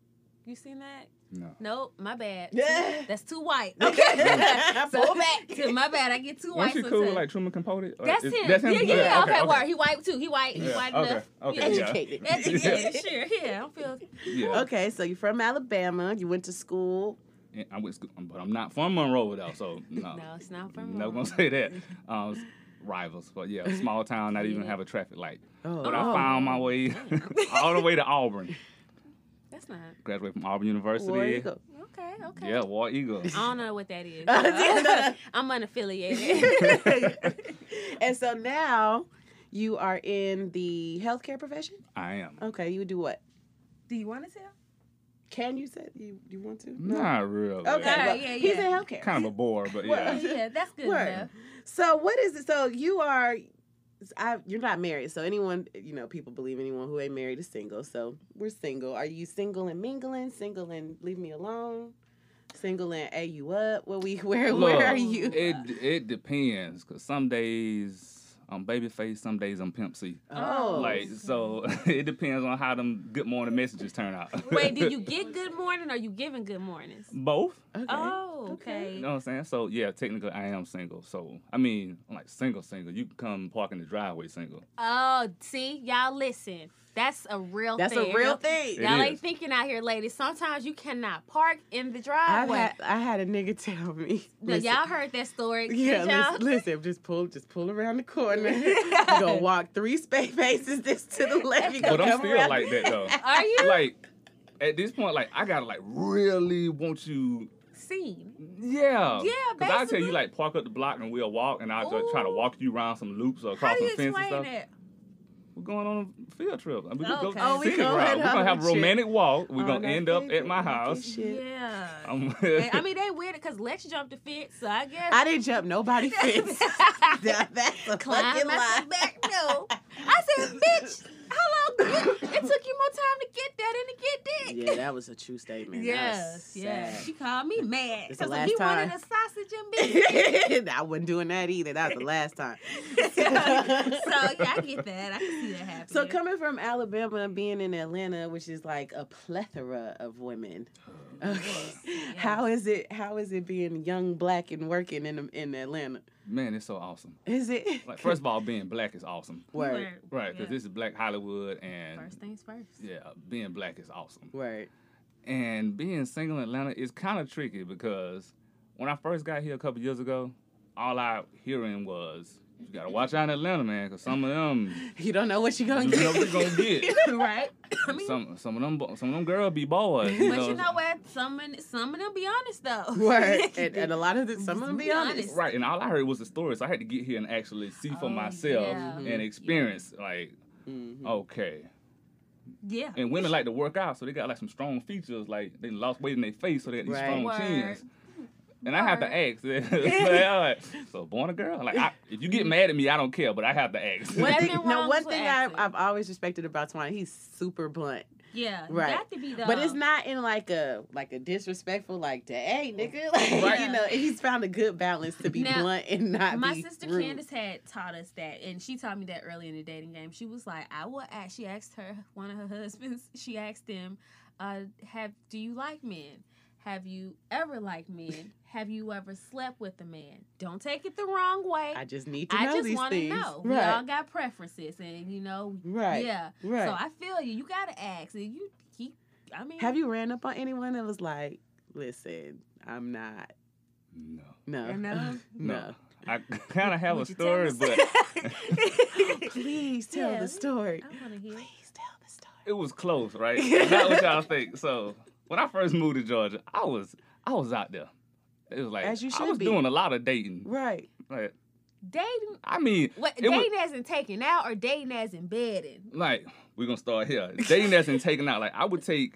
You seen that? No. Nope, my bad. Yeah. That's too white. Okay. so, Pull back. to- my bad. I get too white. Wasn't she cool with sometimes. like Truman Capote? That's is- him. That's him. Yeah, yeah, yeah. Okay, okay, word. He white too. He white. He white okay, enough. okay, Yeah. yeah. Educated. Educated, sure. Yeah, I feel. Yeah. Okay, so you're from Alabama. You went to school and I went, to school, but I'm not from Monroe though, so no, No, it's not from. never Monroe. gonna say that. Um, rivals, but yeah, small town, not even have a traffic light. Oh, But I found my way all the way to Auburn. That's not. Graduated from Auburn University. War Eagle. Okay, okay. Yeah, War Eagle. I don't know what that is. I'm unaffiliated. and so now you are in the healthcare profession. I am. Okay, you do what? Do you want to tell? Can you say you you want to? Not really. Okay, Yeah, well, yeah, he's in healthcare. Kind of a bore, but Well, yeah. yeah, that's good Word. enough. So what is it? So you are, I, you're not married. So anyone, you know, people believe anyone who ain't married is single. So we're single. Are you single and mingling? Single and leave me alone? Single and a you up? Where we where Look, where are you? It it depends, cause some days Um, I'm babyface, some days I'm pimp C. oh, Like so, it depends on how them good morning messages turn out. Wait, did you get good morning or you giving good mornings? both? okay. Oh, Okay. okay. You know what I'm saying? So yeah, technically I am single. So I mean, I'm like single, single. You can come park in the driveway single. Oh, see, y'all listen. That's a real thing. That's thing. a real thing. It Y'all is. ain't thinking out here, ladies. Sometimes you cannot park in the I've driveway. had I had a nigga tell me. Now, listen, y'all heard that story. Yeah, listen, listen, just pull, just pull around the corner. you gonna walk three space faces this to the left. You gonna But I'm come still around. like that though. Are you like at this point, like I gotta like really want you. seen? Yeah. Yeah, Cause I tell you like park up the block and we'll walk, and I'll just try to walk you around some loops or How across do you some fence and explain stuff. That? We're going on a field trip. We could go Okay. Oh, we scenic going route. We're gonna have a romantic walk. We're On gonna end up at my house. Yeah. I mean, they weird because Lex jumped the fence, so I guess. I didn't jump nobody fence. That- That's a Climb fucking lie. back. No. I said, bitch, how long? You, it took you more time to get that than to get that. Yeah, that was a true statement. Yes, yes. She called me mad It's the last wanted time. a sausage and biscuit. I wasn't doing that either. That was the last time. so yeah, I get that. I can see that happening. So coming from Alabama being in Atlanta, which is like a plethora of women. Okay. How is it? How is it being young, black, and working in in Atlanta? Man, it's so awesome. Is it? Like first of all, being black is awesome. word, Right, because Yeah. this is Black Hollywood, and First things first. yeah, being black is awesome. Right. And being single in Atlanta is kind of tricky because when I first got here a couple years ago, all I hearing was you gotta watch out in Atlanta, man, because some of them You don't know what you're gonna you get. know what you're gonna get. right. I mean, some some of them some of them girls be boys. but you know what? Some of, some of them be honest though. Word. And, and a lot of the, some of them be Be honest. honest. Right, and all I heard was the story, so I had to get here and actually see for Oh, myself yeah. and experience like, Mhm. okay. Yeah. And women like to work out, so they got like some strong features, like they lost weight in their face, so they got these Right. strong Word. chins. And I have to ask. like, all right, so born a girl. Like, I, if you get mad at me, I don't care, but I have to ask. One thing, no, one thing I, accent. I've always respected about Twan, he's super blunt. Yeah. Right. To be though. But it's not in like a like a disrespectful like hey nigga like Right. you know he's found a good balance to be Now, blunt and not My be sister rude. Candace had taught us that, and she taught me that early in the dating game. She was like, "I will ask." She asked her one of her husbands. She asked him, uh, "Have do you like men? Have you ever liked men? Have you ever slept with a man? Don't take it the wrong way. I just need to I know just these want to things. know. We all got preferences, and you know, right, yeah. right. So I feel you. You gotta ask, and you keep. I mean, Have you ran up on anyone that was like, listen, I'm not, no. no, No? no. I kind of have Would a story, but Please tell Yeah, the story. I want to hear. Please tell the story. it was close, right? Not what y'all think. So when I first moved to Georgia, I was I was out there. It was like As you I was be. doing a lot of dating. Right. Like, Dating. I mean, What It was- dating as in taking out or dating as in bedding? like we're gonna start here. Dating that's in taking out. Like I would take.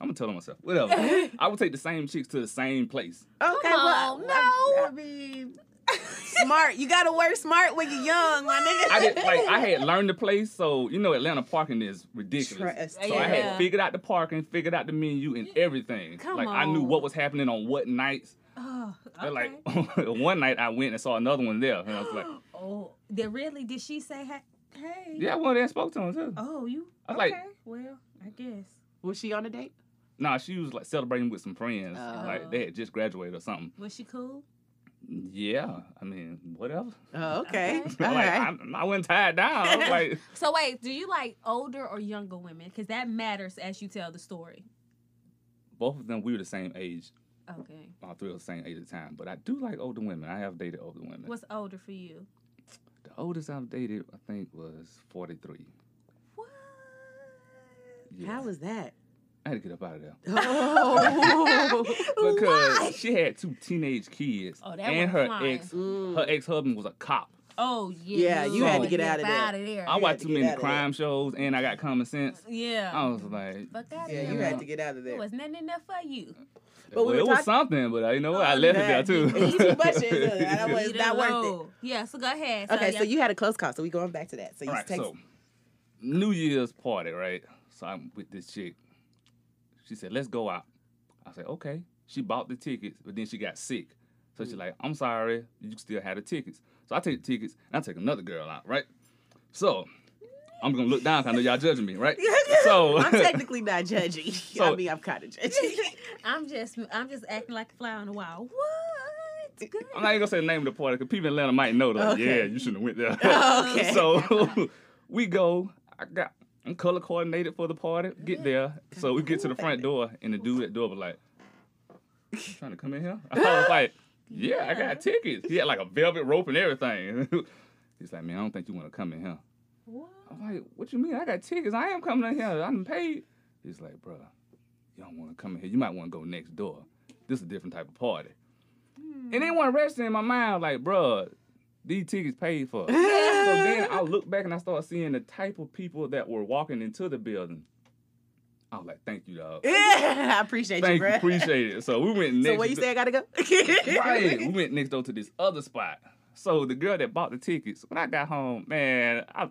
I'm gonna tell them myself. Whatever. I would take the same chicks to the same place. Okay. well, on, I- no. I, mean, smart. You gotta work smart when you're young, my nigga. I did like I had learned the place, so you know Atlanta parking is ridiculous. Trust. So I Yeah. had figured out the parking, figured out the menu and everything. Come like I knew what was happening on what nights. Oh, And, okay. Like one night I went and saw another one there, and I was like, oh, did really? Did she say, hey? hey? "Yeah, I went there and spoke to him too." Oh, you? I was okay. like- well, I guess. Was she on a date? Nah, she was like celebrating with some friends, Oh. like they had just graduated or something. Was she cool? Yeah, I mean, whatever. Oh, okay. Okay. All like right. I, I went tied down. I was like, So wait, do you like older or younger women? Because that matters as you tell the story. both of them we were the same age. Okay. All three of the same age at the time. But I do like older women. I have dated older women. What's older for you? the oldest I've dated, I think, was 43. What? Yeah. How was that? I had to get up out of there. Oh. Because Why? she had two teenage kids. Oh, that and wasn't her flying. ex Mm. her ex husband was a cop. Oh yeah. Yeah, you had to get out of there. Out of there. I watched to too many out of there. crime shows and I got common sense. yeah. I was like, Fuck out yeah, of you had to get out of There there. was nothing in there for you. But well, were it was something, but uh, you know what? I Oh, left it there too. You eat too much of. That was Leave not worth it. Yeah. So go ahead. Okay, yeah. so you had a close call. So we going back to that. So you All right, take so New Year's party, right? So I'm with this chick. She said, "Let's go out." I said, "Okay." She bought the tickets, but then she got sick. So Mm. she's like, "I'm sorry, you still have the tickets." So I take the tickets and I take another girl out, right? So I'm gonna look down. 'cause I know y'all judging me, right? So I'm technically not judging. I mean, I'm kind of judging. I'm just I'm just acting like a fly on the wall. What? Good. I'm not even gonna say the name of the party because people in Atlanta might know. Like, Okay. yeah, you shouldn't have went there. Okay. So we go. I got. I'm color coordinated for the party. Get there. So we get to the front door, and the dude at the door was like, "You "Trying to come in here?" I was like, "Yeah, I got tickets." He had like a velvet rope and everything. He's like, "Man, I don't think you want to come in here." What? I'm like, "What you mean? I got tickets. I am coming in here. I'm paid." He's like, bro, you don't want to come in here. You might want to go next door. This is a different type of party." And they want to in my mind, like, bruh, these tickets paid for. so then I look back and I start seeing the type of people that were walking into the building. I was like, thank you, dog. I appreciate Thank you, you, bro. appreciate it. So we went next. So where you do- say I gotta go? right, we went next door to this other spot. So the girl that bought the tickets, when I got home, man, I,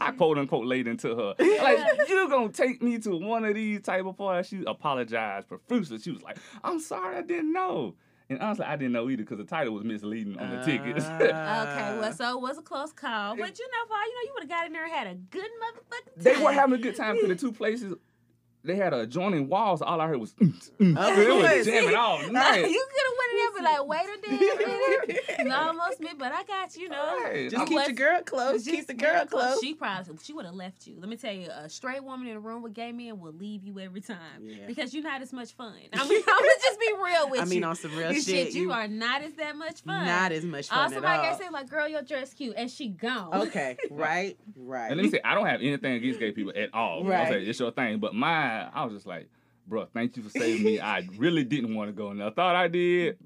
I quote unquote laid into her. Like, you gonna take me to one of these type of parties? She apologized profusely. She was like, I'm sorry, I didn't know. And honestly, I didn't know either because the title was misleading on the tickets. Okay, Uh, well, so it was a close call, but you know, Paul, you know, you would have got in there and had a good motherfucking they were having a good time because the two places they had adjoining walls. All I heard was, mm, mm. It was jamming all night. you could have went in there and be like, wait a damn minute. You almost missed, but I got you, you know. Right. Just I keep was- your girl close. Keep the girl close. She probably she would have left you. Let me tell you, a straight woman in a room with gay men will leave you every time Yeah. because you're not as much fun. I mean, I'm gonna just be real with you. I you. mean, on some real This shit, you, you are not as that much fun. not as much fun at like all. can say like, "Girl, your dress cute," and she gone. Okay, right, right. And let me say, I don't have anything against gay people at all. Right. I say it's your thing, but mine, I was just like, bro, thank you for saving me. I really didn't want to go in there. I thought I did.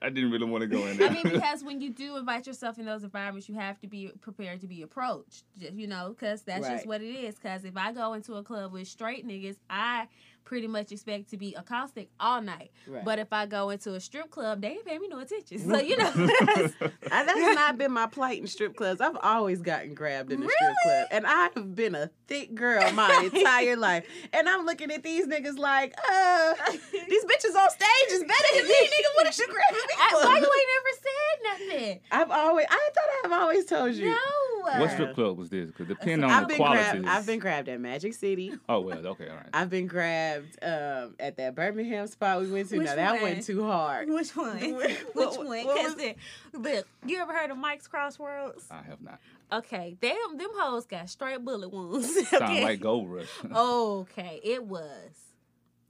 I didn't really want to go in there. I mean, because when you do invite yourself in those environments, you have to be prepared to be approached. You know, because that's Right. just what it is. Because if I go into a club with straight niggas, I pretty much expect to be accostic all night. Right. But if I go into a strip club, they ain't pay me no attention. So you know, I, that's not been my plight in strip clubs. I've always gotten grabbed in the strip club, and I have been a thick girl my entire life. And I'm looking at these niggas like, uh, these bitches on stage is better than me, nigga. What is you grabbing me I, for? why you ain't never said nothing? I've always, I thought I've always told you. No. what strip club was this? Because depending on I've the been quality. grabbed. I've been grabbed at Magic City. Oh well, okay, all right. I've been grabbed um, at that Birmingham spot we went to. Which now that one? went too hard. Which one? Which what- one? Cause was- it- look, you ever heard of Mike's Crossroads? I have not. Okay, them them hoes got straight bullet wounds. Sound okay. like Gold Rush. Okay, it was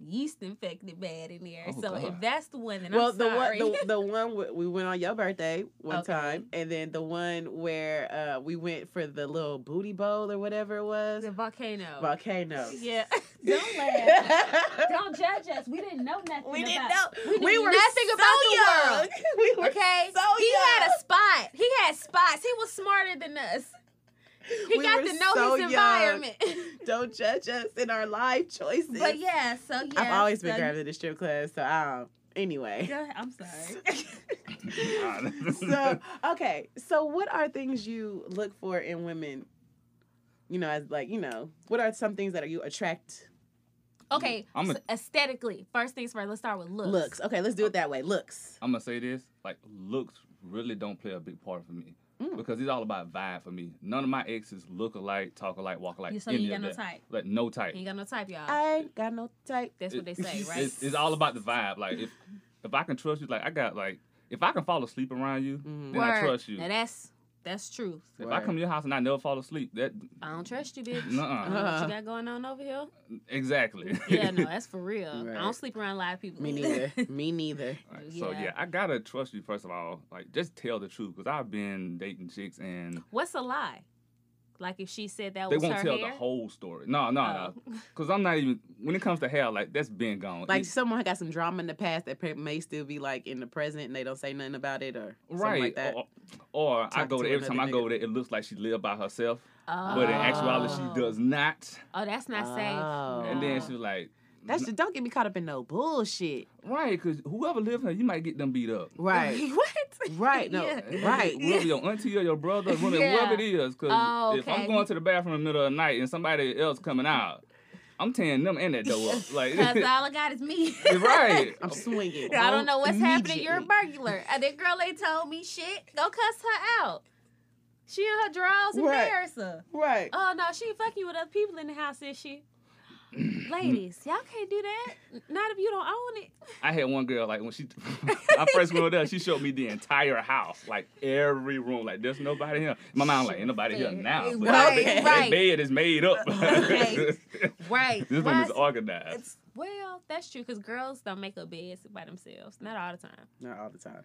yeast infected bad in there. Oh, so God. if that's the one, then well, I'm the sorry. one, the, the one we went on your birthday one Okay. time, and then the one where uh, we went for the little booty bowl or whatever it was, the volcano. volcano. Yeah. Don't laugh. Don't judge us. We didn't know nothing. we didn't about, know. We, knew We were nothing so about the world. We were Okay, so he had a spot. He had spots. He was smarter than us. He We got were to know so his young. environment. Don't judge us in our life choices. but yeah, so yeah. I've always been so grabbed in the strip club, so I don't. Anyway. Go ahead. I'm sorry. so okay so what are things you look for in women you know as like you know what are some things that are you attract okay, I'm a- so aesthetically, first things first. Let's start with looks. looks okay let's do it that way looks I'm gonna say this: like looks really don't play a big part for me Mm. because it's all about vibe for me. None of my exes look alike, talk alike, walk alike. You- so any you got no type. Like no type. You ain't got no type, y'all. i ain't got no type That's what they say, right? It's, it's all about the vibe. Like if if I can trust you, like I got like if I can fall asleep around you, Mhm. then I trust you. Now that's That's truth. If I come to your house and I never fall asleep, that I don't trust you, bitch. Nuh-uh. I don't know what you got going on over here? exactly. Yeah, no, that's for real. Right. I don't sleep around live people. Me neither. Me neither. Right, So Yeah. yeah, I gotta trust you first of all. Like, just tell the truth, because I've been dating chicks and What's a lie? Like if she said that they was won't her tell hair. the whole story. No, no, Oh. no. Because I'm not even. When it comes to hair, like that's been gone. Like It- someone got some drama in the past that may still be like in the present and they don't say nothing about it or something right. like that. Or, or I go to every time I go nigga. there, it looks like she lived by herself, Oh. but in actuality she oh. does not. Oh, that's not safe. Oh. And then she was like, That's just, don't get me caught up in no bullshit. right, because whoever lives here, you might get them beat up. Right. what? Right, no, Yeah. right. Whoever your auntie or your brother, whoever, Yeah. whoever it is. Because Oh, if I'm going to the bathroom in the middle of the night and somebody else coming out, I'm tearing them and that door up. Like, Because all I got is me. right. I'm swinging. I don't know what's happening. You're a burglar. And that girl ain't told me shit. Go cuss her out. She in her drawers Right. embarrass her. Right. Oh no, she ain't fucking with other people in the house, is she? Mm. Ladies, y'all can't do that. Not if you don't own it. I had one girl like when she I first went over there, she showed me the entire house, like every room. Like there's nobody here. My mom like ain't nobody here now. But Right, that, right. that bed is made up. Right. Right. this room is is- organized. It's, well, that's true because girls don't make up beds by themselves. Not all the time. Not all the time.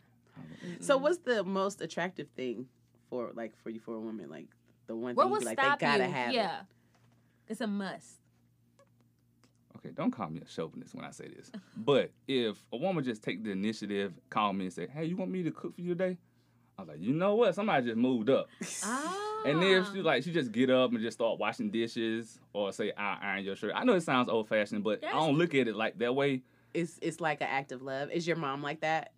So what's the most attractive thing for like for you for a woman? Like the one What thing you would like they gotta you? have yeah, it's a must. Okay, don't call me a chauvinist when I say this. But if a woman just take the initiative, call me and say, "Hey, you want me to cook for you today?" I was like, "You know what? Somebody just moved up." Oh. And then if she like she just get up and just start washing dishes or say I iron your shirt. I know it sounds old fashioned, but I don't look at it like that way. It's it's like an act of love. Is your mom like that?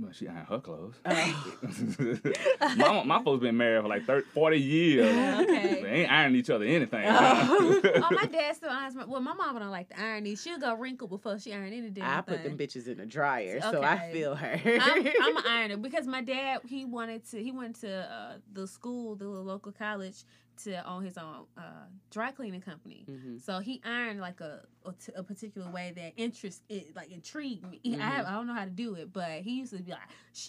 Well, she iron her clothes. Oh. my, my folks been married for like 30, 40 years. Okay. They ain't ironing each other anything. Oh. oh, my dad still irons my. Well, my mama don't like to iron these. She'll go wrinkle before she iron anything. damn I put them bitches in the dryer, so I feel her. I'm, I'm an ironer because my dad he wanted to he went to uh, the school the local college to own his own uh, dry cleaning company. Mhm. So he ironed like a a, t- a particular way that interest it like intrigued me. Mhm. I, have, I don't know how to do it, but he used to be like,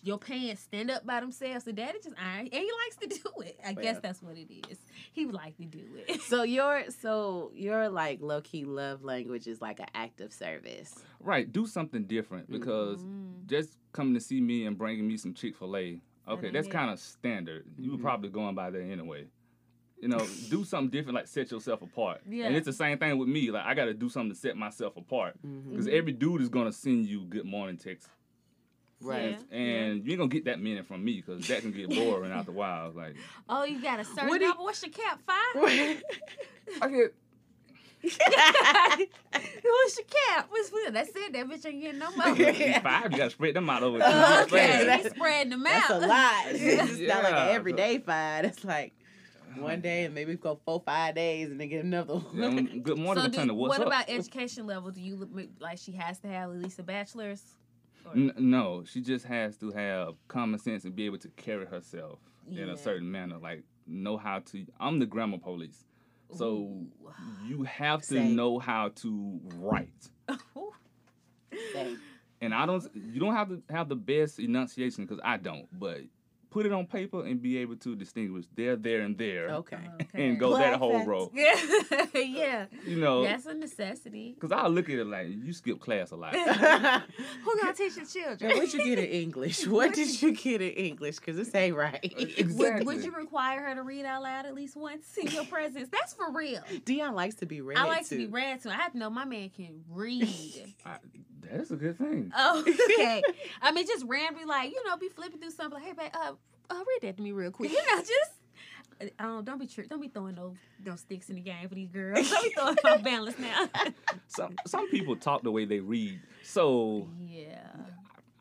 "Your pants stand up by themselves." So daddy just iron, and he likes to do it. I guess Well. that's what it is. He would like to do it. So your so your like low key love language is like an act of service. right, do something different because Mm. just coming to see me and bringing me some Chick fil A, okay, that's kind of standard. You were Mhm. probably going by there anyway. You know, do something different, like set yourself apart. Yeah. And it's the same thing with me. Like, I got to do something to set myself apart. Mm-hmm. Because every dude is going to send you good morning texts. Right. Yeah. And you ain't going to get that many from me because that can get boring after a while. Like, Oh, you got a certain What do you- number. What's your cap? Five. I get What's your cap? What's That's it. That bitch ain't getting no more. five. You got to spread them out over two okay, fast. that's- spreading them out. That's a lot. It's not like an everyday five. It's like one day and maybe go four, five days and then get another one. um, good morning, So so do, what's what up? about education level? Do you look like she has to have at least a bachelor's? N- no, she just has to have common sense and be able to carry herself in a certain manner. Like know how to. I'm the grammar police, so Ooh. you have to Same. know how to write. Same. And I don't. You don't have to have the best enunciation because I don't. But put it on paper and be able to distinguish there, there, and there, Okay. Okay. and go that whole Perfect. row. Yeah, yeah. You know, That's a necessity. because I look at it like you skip class a lot. Who gonna teach the children? Girl, what you get in English? What did you get in English? Because this ain't right. Exactly. Would, would you require her to read out loud at least once in your presence? That's for real. Dion likes to be read I like to. to be read to. I have to know my man can read. I, that is a good thing. Oh, okay. I mean, just randomly, like you know, be flipping through something. Like, hey, babe, uh, uh, read that to me real quick. You know, just. Um, don't be tri- don't be throwing no no sticks in the game for these girls. Don't be throwing my balance now. Some some people talk the way they read, so yeah.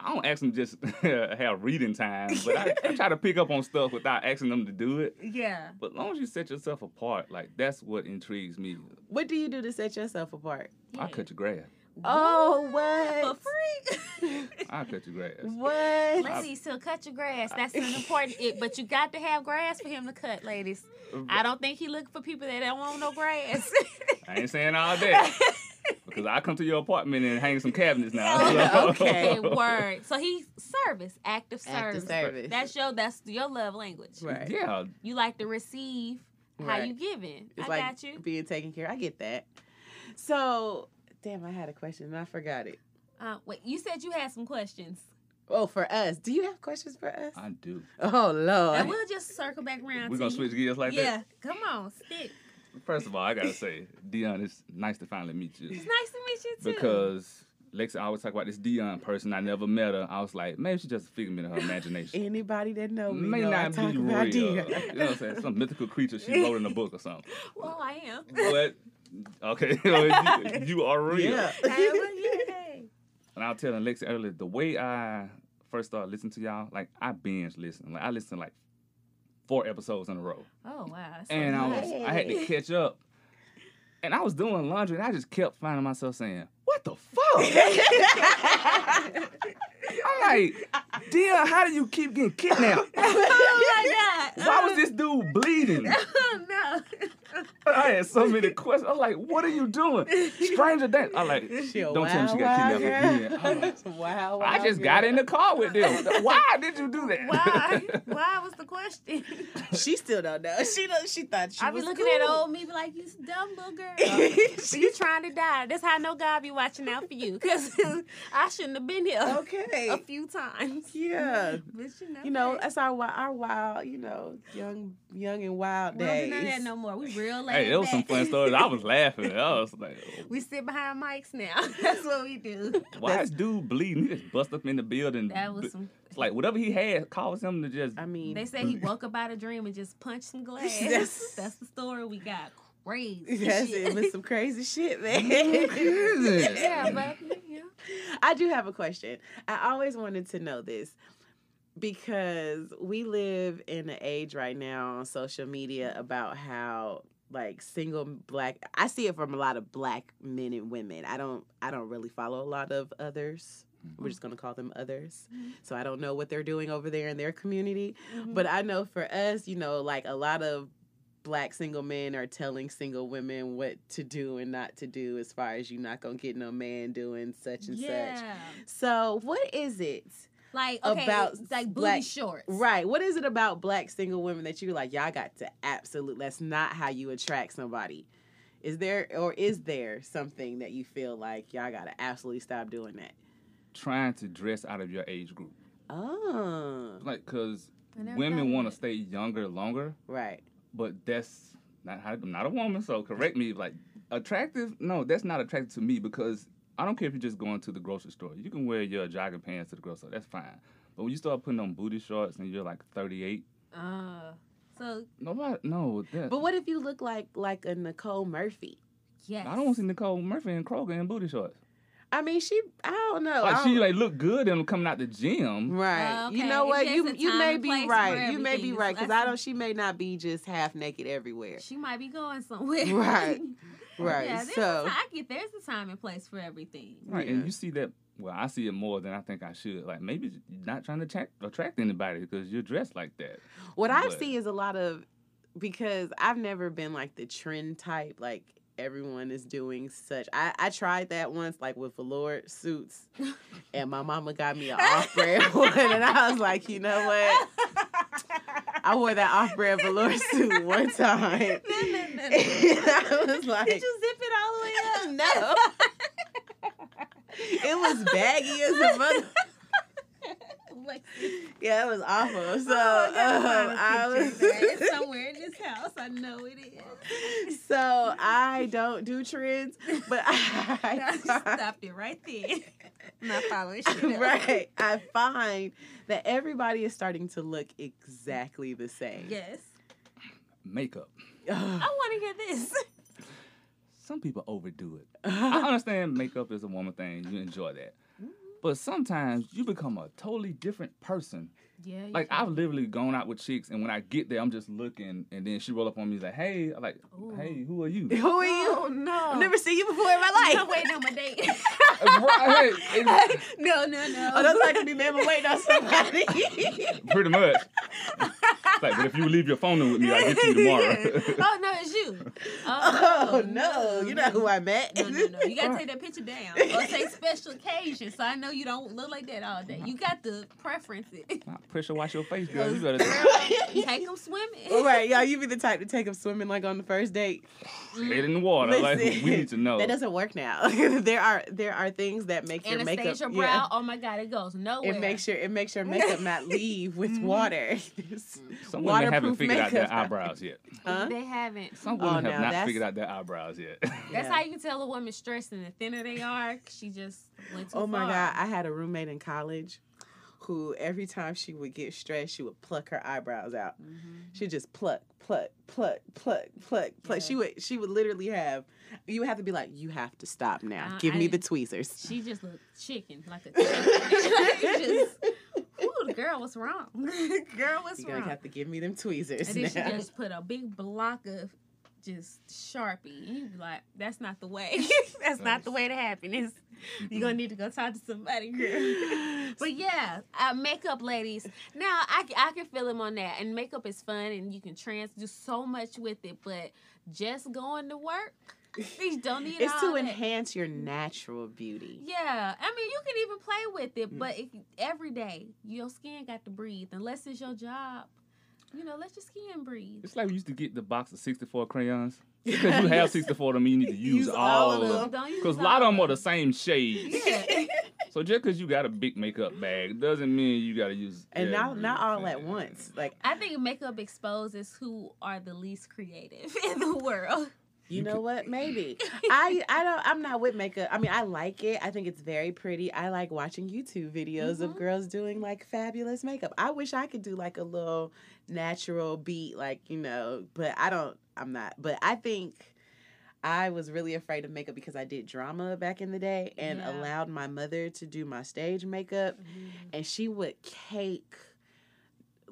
I don't ask them just have reading time, but I, I try to pick up on stuff without asking them to do it. Yeah. But as long as you set yourself apart, like that's what intrigues me. What do you do to set yourself apart? I cut your grass. Oh, what? For what? free. I cut your grass. What? ladies, he'll cut your grass. That's an important. It, but you got to have grass for him to cut, ladies. I don't think he looking for people that don't want no grass. I ain't saying all that because I come to your apartment and hang some cabinets now. Oh, So- okay. Word. So he service, active Active service. service. That's your that's your love language. Right. Yeah, You like to receive how Right. you giving. It's I like got you. being taken care. I get that. So, damn, I had a question and I forgot it. Uh, wait, you said you had some questions. Oh, for us. Do you have questions for us? I do. Oh Lord. And Lord. we'll just circle back around. We're gonna switch gears like that. yeah, come on, stick. First of all, I gotta say, Dion, it's nice to finally meet you It's nice to meet you too. because Lexi always talk about this Dion person. I never met her. I was like, maybe she's just a figment of her imagination. Anybody that know me May know I not talk be about real. Dia. You know what I'm saying? Some mythical creature she wrote in a book or something. well, I am. But okay, you, you are real. Yeah. Hey, well, yay. And I was telling Lexi earlier, the way I first started listening to y'all, like I binge listen. Like I listened like four episodes in a row. Oh wow. that's so And I was I had to catch up. And I was doing laundry and I just kept finding myself saying, What the fuck? I'm like, Dion, how do you keep getting kidnapped? oh my god. Why was this dude bleeding? Oh no. I had so many questions. I'm like, what are you doing? Stranger than I'm like, She don't tell me she got wild, kidnapped wild again. I'm girl. like, wow, wow, I just girl. got in the car with them. Why did you do that? Why? Why was the question? She still don't know. She don't, she thought she I be was looking cool. at old me, be like, "You dumb little girl." you trying to die. That's how I know God be watching out for you, cause I shouldn't have been here Okay. a few times. Yeah. But you know, You know, that's our our wild, you know, young young and wild we don't do days. that no more. We real laid Hey, there was some back. fun stories. I was laughing. I was like, oh. We sit behind mics now. That's what we do. why is dude bleeding? He just bust up in the building. That was some. It's like whatever he had caused him to just. I mean, They say he woke up out of a dream and just punched some glass. That's- That's the story we got. Crazy. that's shit. it was some crazy shit, man. yeah, but yeah. I do have a question. I always wanted to know this because we live in an age right now on social media about how like single black I see it from a lot of black men and women. I don't I don't really follow a lot of others. We're mm-hmm. just going to call them others. Mm-hmm. So I don't know what they're doing over there in their community, mm-hmm. but I know for us, you know, like a lot of black single men are telling single women what to do and not to do as far as you're not going to get no man doing such and such. So, what is it? Like okay, About it's like booty black- shorts. Right. What is it about black single women that you're like, y'all got to absolute that's not how you attract somebody. Is there or is there something that you feel like y'all gotta absolutely stop doing that? trying to dress out of your age group. Oh. Like, cause women want to stay younger longer, Right. but that's not how. I'm not a woman, so correct me. Like, attractive? No, that's not attractive to me because I don't care if you're just going to the grocery store. You can wear your jogging pants to the grocery store. That's fine. But when you start putting on booty shorts and you're like 38, Uh, so nobody, no. That, But what if you look like like a Nicole Murphy? yes. I don't want to see Nicole Murphy and Kroger in booty shorts. I mean, she. I don't know. Like I she don't- like look good and coming out the gym. Right. Oh, You know what? It's You just a you may be right. You may be right because I don't. She may not be just half naked everywhere. She might be going somewhere. Right. Right. Yeah, there's so a ti- I get there's a time and place for everything. Right, Yeah. and you see that. Well, I see it more than I think I should. Like maybe you're not trying to attract, attract anybody because you're dressed like that. what I see is a lot of because I've never been like the trend type. Like everyone is doing such. I I tried that once, like with velour suits, and my mama got me an off-brand one, and I was like, you know what? I wore that off-brand velour suit one time. And I was like, Did you zip it all the way up? No. it was baggy as a mother. Like, Yeah, it was awful. So oh, I um, find a I was. It's somewhere in this house. I know it is. so I don't do trends, but I I stopped it right there. I'm not following shit. else. right. I find that everybody is starting to look exactly the same. Yes. Makeup. I want to hear this. Some people overdo it. I understand makeup is a woman thing. You enjoy that. Mm-hmm. But sometimes you become a totally different person. Yeah. Like I've literally gone out with chicks, and when I get there, I'm just looking, and then she roll up on me like, "Hey, I'm like, Ooh. hey, who are you?" Who are you? Oh no. I've never seen you before in my life. I'm life. waiting on my date. right, hey, it- no, no, no. Oh, that's like to be man, waiting on somebody. pretty much. Like, but if you leave your phone in with me, I will get you tomorrow. oh no, you. Oh, oh no, you know who I met. No, no, no. You gotta take that picture down. Or say special occasion. So I know you don't look like that all day. You got to preference it. Not pressure wash your face, girl. You better Take them swimming. All right, y'all, you be the type to take them swimming like on the first date. head in the water. like we need to know. That doesn't work now. there are there are things that make your makeup. Anastasia yeah. brow. Oh my god, it goes nowhere. It makes your it makes your makeup not leave with mm-hmm. water. Some women haven't figured out their eyebrows yet. huh? They haven't. Some Oh, women now have not that's- figured out their eyebrows yet. That's Yeah. how you can tell a woman stressed and the thinner they are. She just went too Oh my far. god, I had a roommate in college who every time she would get stressed, she would pluck her eyebrows out. Mhm. She just pluck, pluck, pluck, pluck, pluck, pluck. Yeah. She would she would literally have you would have to be like, you have to stop now. Uh, Give I me the tweezers. She just looked chicken, like a chicken. like just, ooh, the girl was wrong. girl was You're gonna have to give me them tweezers And then she just put a big block of just Sharpie. You be like, that's not the way. that's not the way to happen. It's, you're going to need to go talk to somebody, girl. but yeah, uh, makeup ladies. Now, I, I can feel them on that. And makeup is fun and you can trans do so much with it. But just going to work, you don't need it's to that. enhance your natural beauty. Yeah, I mean, you can even play with it, Mm. but every day your skin got to breathe, unless it's your job, you know, let's just your skin breathe. It's like we used to get the box of 64 crayons. Because you have 64 of them, you need to use, Use all, all of of them. them. Don't use Because a lot of them are the same shade. Yeah. So just because you got a big makeup bag doesn't mean you got to use And not not all at once. Like I think makeup exposes who are the least creative in the world. You, You know could- what? Maybe. I I don't I'm not with makeup. I mean, I like it. I think it's very pretty. I like watching YouTube videos of Mhm. girls doing like fabulous makeup. I wish I could do like a little natural beat like, you know, but I don't I'm not. But I think I was really afraid of makeup because I did drama back in the day and Yeah. allowed my mother to do my stage makeup mm-hmm. and she would cake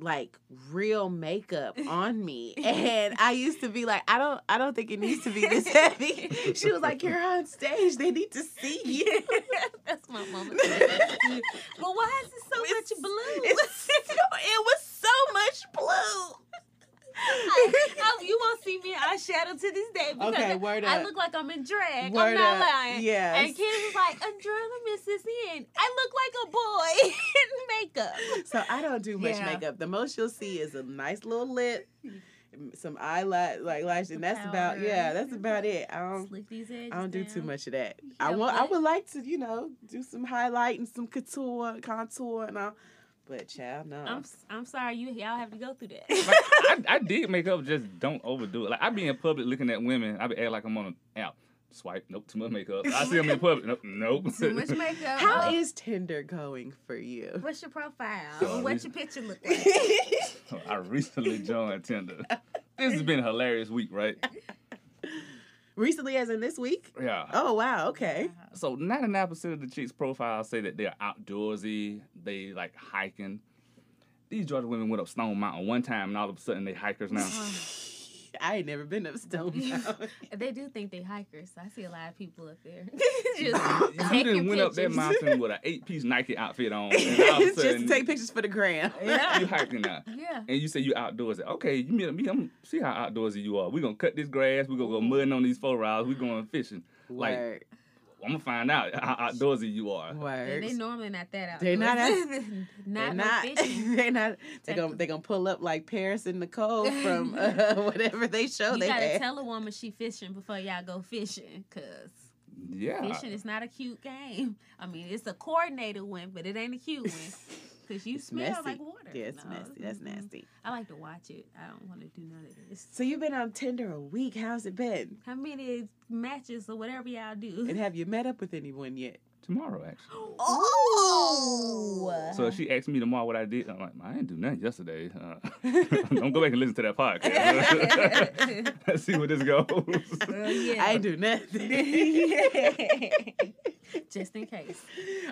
like real makeup on me and i used to be like i don't i don't think it needs to be this heavy she was like you're on stage they need to see you That's my mama. but why is it so It's- much blue? It's it was so much blue oh, you won't see me in eyeshadow to this day because Okay, word I up. look like I'm in drag. Word I'm not up. lying. Yes. And Kim was like, Adrenaline Mrs. In. I look like a boy in makeup. so i don't do much Yeah. makeup the most you'll see is a nice little lip some eyelash like lash and that's about yeah that's mm-hmm. about it i don't Slick these edges I don't do too much of that. I Yeah, want. I would like to, you know, do some highlight and some couture, contour, and all. But child, no. I'm s- I'm sorry you y'all have to go through that. Like, I, I did makeup, just don't overdo it. Like I be in public looking at women, I be acting like I'm on an app. Swipe, nope, too much makeup. I see them in public, nope, nope. Too much makeup. How is Tinder going for you? What's your profile? Oh, What's we- your picture look like? I recently joined Tinder. This has been a hilarious week, right? Recently, as in this week. Yeah. Oh wow. Okay. So 99% of the chicks' profiles say that they're outdoorsy, they like hiking. These Georgia women went up Stone Mountain one time and all of a sudden they hikers now. I ain't never been up Stone Mountain. They do think they hikers. I see a lot of people up there. you Just just taking went up that mountain with an eight piece Nike outfit on. And all Just to take pictures for the gram. Yeah. you hiking now. Yeah. And you say you outdoorsy. Okay, you meet me. I'm see how outdoorsy you are. We're gonna cut this grass. We're gonna go mudding on these four rounds. We're going fishing. Like Word. I'm gonna find out how outdoorsy you are. Yeah, Word. they normally not that out. They're not out- not They're not. they're not. They're gonna. They're gonna pull up like Paris and Nicole from uh, whatever they show You they gotta had. tell a woman she fishing before y'all go fishing, cause Yeah. fishing is not a cute game. I mean, it's a coordinated win, but it ain't a cute one. Cause you It's smell messy. like water. Yeah, it's No, messy. That's mm-mm. nasty. I like to watch it. I don't want to do none of this. So you've been on Tinder a week. How's it been? How many matches or whatever y'all do? And have you met up with anyone yet? Tomorrow actually. Oh. So if she asked me tomorrow what I did, I'm like, I didn't do nothing yesterday. Uh, don't go back and listen to that podcast. Let's see where this goes. Uh, yeah. I do nothing. Just in case.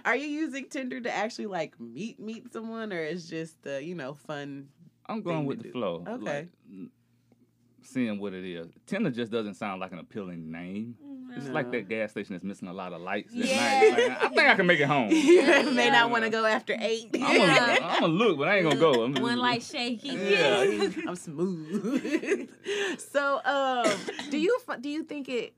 Are you using Tinder to actually like meet meet someone, or is just the you know fun? I'm going thing with to the do. flow. Okay. Like, n- seeing what it is. Tinder just doesn't sound like an appealing name. Mm, It's like that gas station that's missing a lot of lights at Yeah. night. Like, I think I can make it home. you may Yeah. not want to go after eight. I'm gonna, I'm gonna look, but I ain't gonna go. I'm One light shaky. Yeah. I'm smooth. so, um, do you do you think it?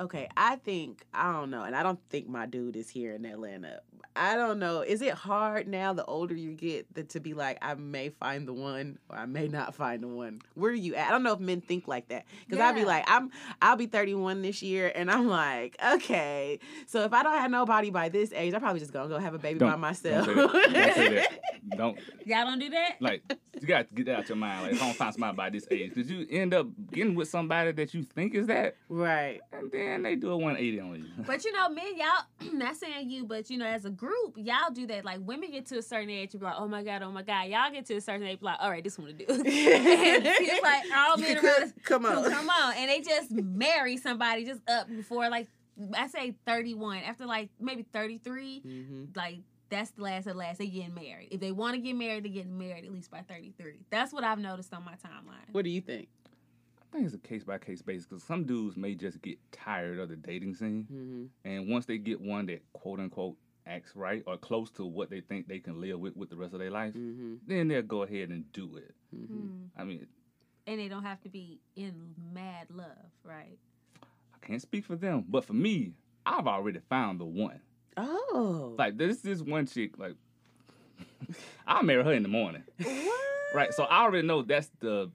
Okay, I think I don't know, and I don't think my dude is here in Atlanta. I don't know. Is it hard now, the older you get, that to be like, I may find the one, or I may not find the one? Where are you at? I don't know if men think like that, because I'd be like, I'm, I'll be 31 this year, and I'm like, okay, so if I don't have nobody by this age, I'm probably just gonna go have a baby Don't- by myself. Don't say that. Don't say that. Don't Y'all don't do that? like you got to get that out your mind. Like if I don't find somebody by this age, did you end up getting with somebody that you think is that, right. and then they do a 180 on you. But you know, men, y'all not saying you, but you know, as a group, y'all do that. Like women get to a certain age, you be like, oh my god, oh my god. Y'all get to a certain age, be like, all right, this one to do. and it's like all You men could- around. come on. Come on, and they just marry somebody just up before like I say thirty one. After like maybe thirty three, hmm like that's the last of the last. They getting married. If they want to get married, they getting married at least by thirty three. That's what I've noticed on my timeline. What do you think? I think it's a case by case basis because some dudes may just get tired of the dating scene, Mm-hmm. and once they get one that quote unquote acts right or close to what they think they can live with with the rest of their life, Mm-hmm. then they'll go ahead and do it. Mm-hmm. Hmm. I mean, And they don't have to be in mad love, right? I can't speak for them, but for me, I've already found the one. Oh. Like this this one chick, like I'll marry her in the morning. what? Right. So I already know that's the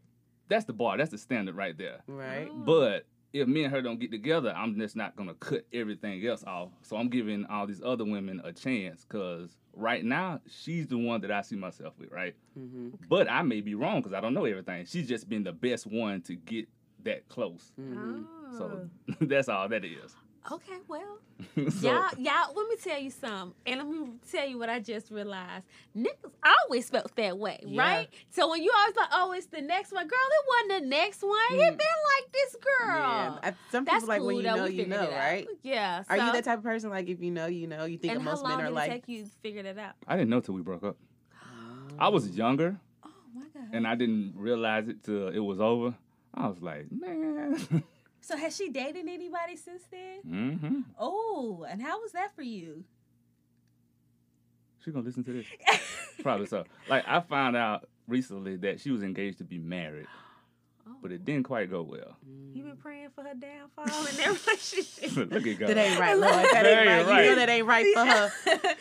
that's the bar, that's the standard right there. Right. Oh. But if me and her don't get together, I'm just not gonna cut everything else off. So I'm giving all these other women a chance because right now she's the one that I see myself with, right? Mm-hmm. But I may be wrong because I don't know everything. She's just been the best one to get that close. Mm-hmm. So that's all that is. Okay, well, so, y'all, y'all, let me tell you something, and let me tell you what I just realized. Niggas always felt that way, Yeah. right? So when you always like, oh, it's the next one, girl, it wasn't the next one. It Mm. been like this girl. Yeah. I, some That's people like cool when you though. know, you know, right? Yeah. Are you so- that type of person? Like, if you know, you know, you think And that how most long men are did like. it take you to figure that out? I didn't know till we broke up. I was younger Oh my god. and I didn't realize it till it was over. I was like, man. so has she dated anybody since then? hmm Oh, and how was that for you? She gonna listen to this? Probably so. Like I found out recently that she was engaged to be married, Oh. but it didn't quite go well. You been praying for her downfall in that relationship. Look at God. That ain't right, Lord. That That ain't ain't right. You know that ain't right for her.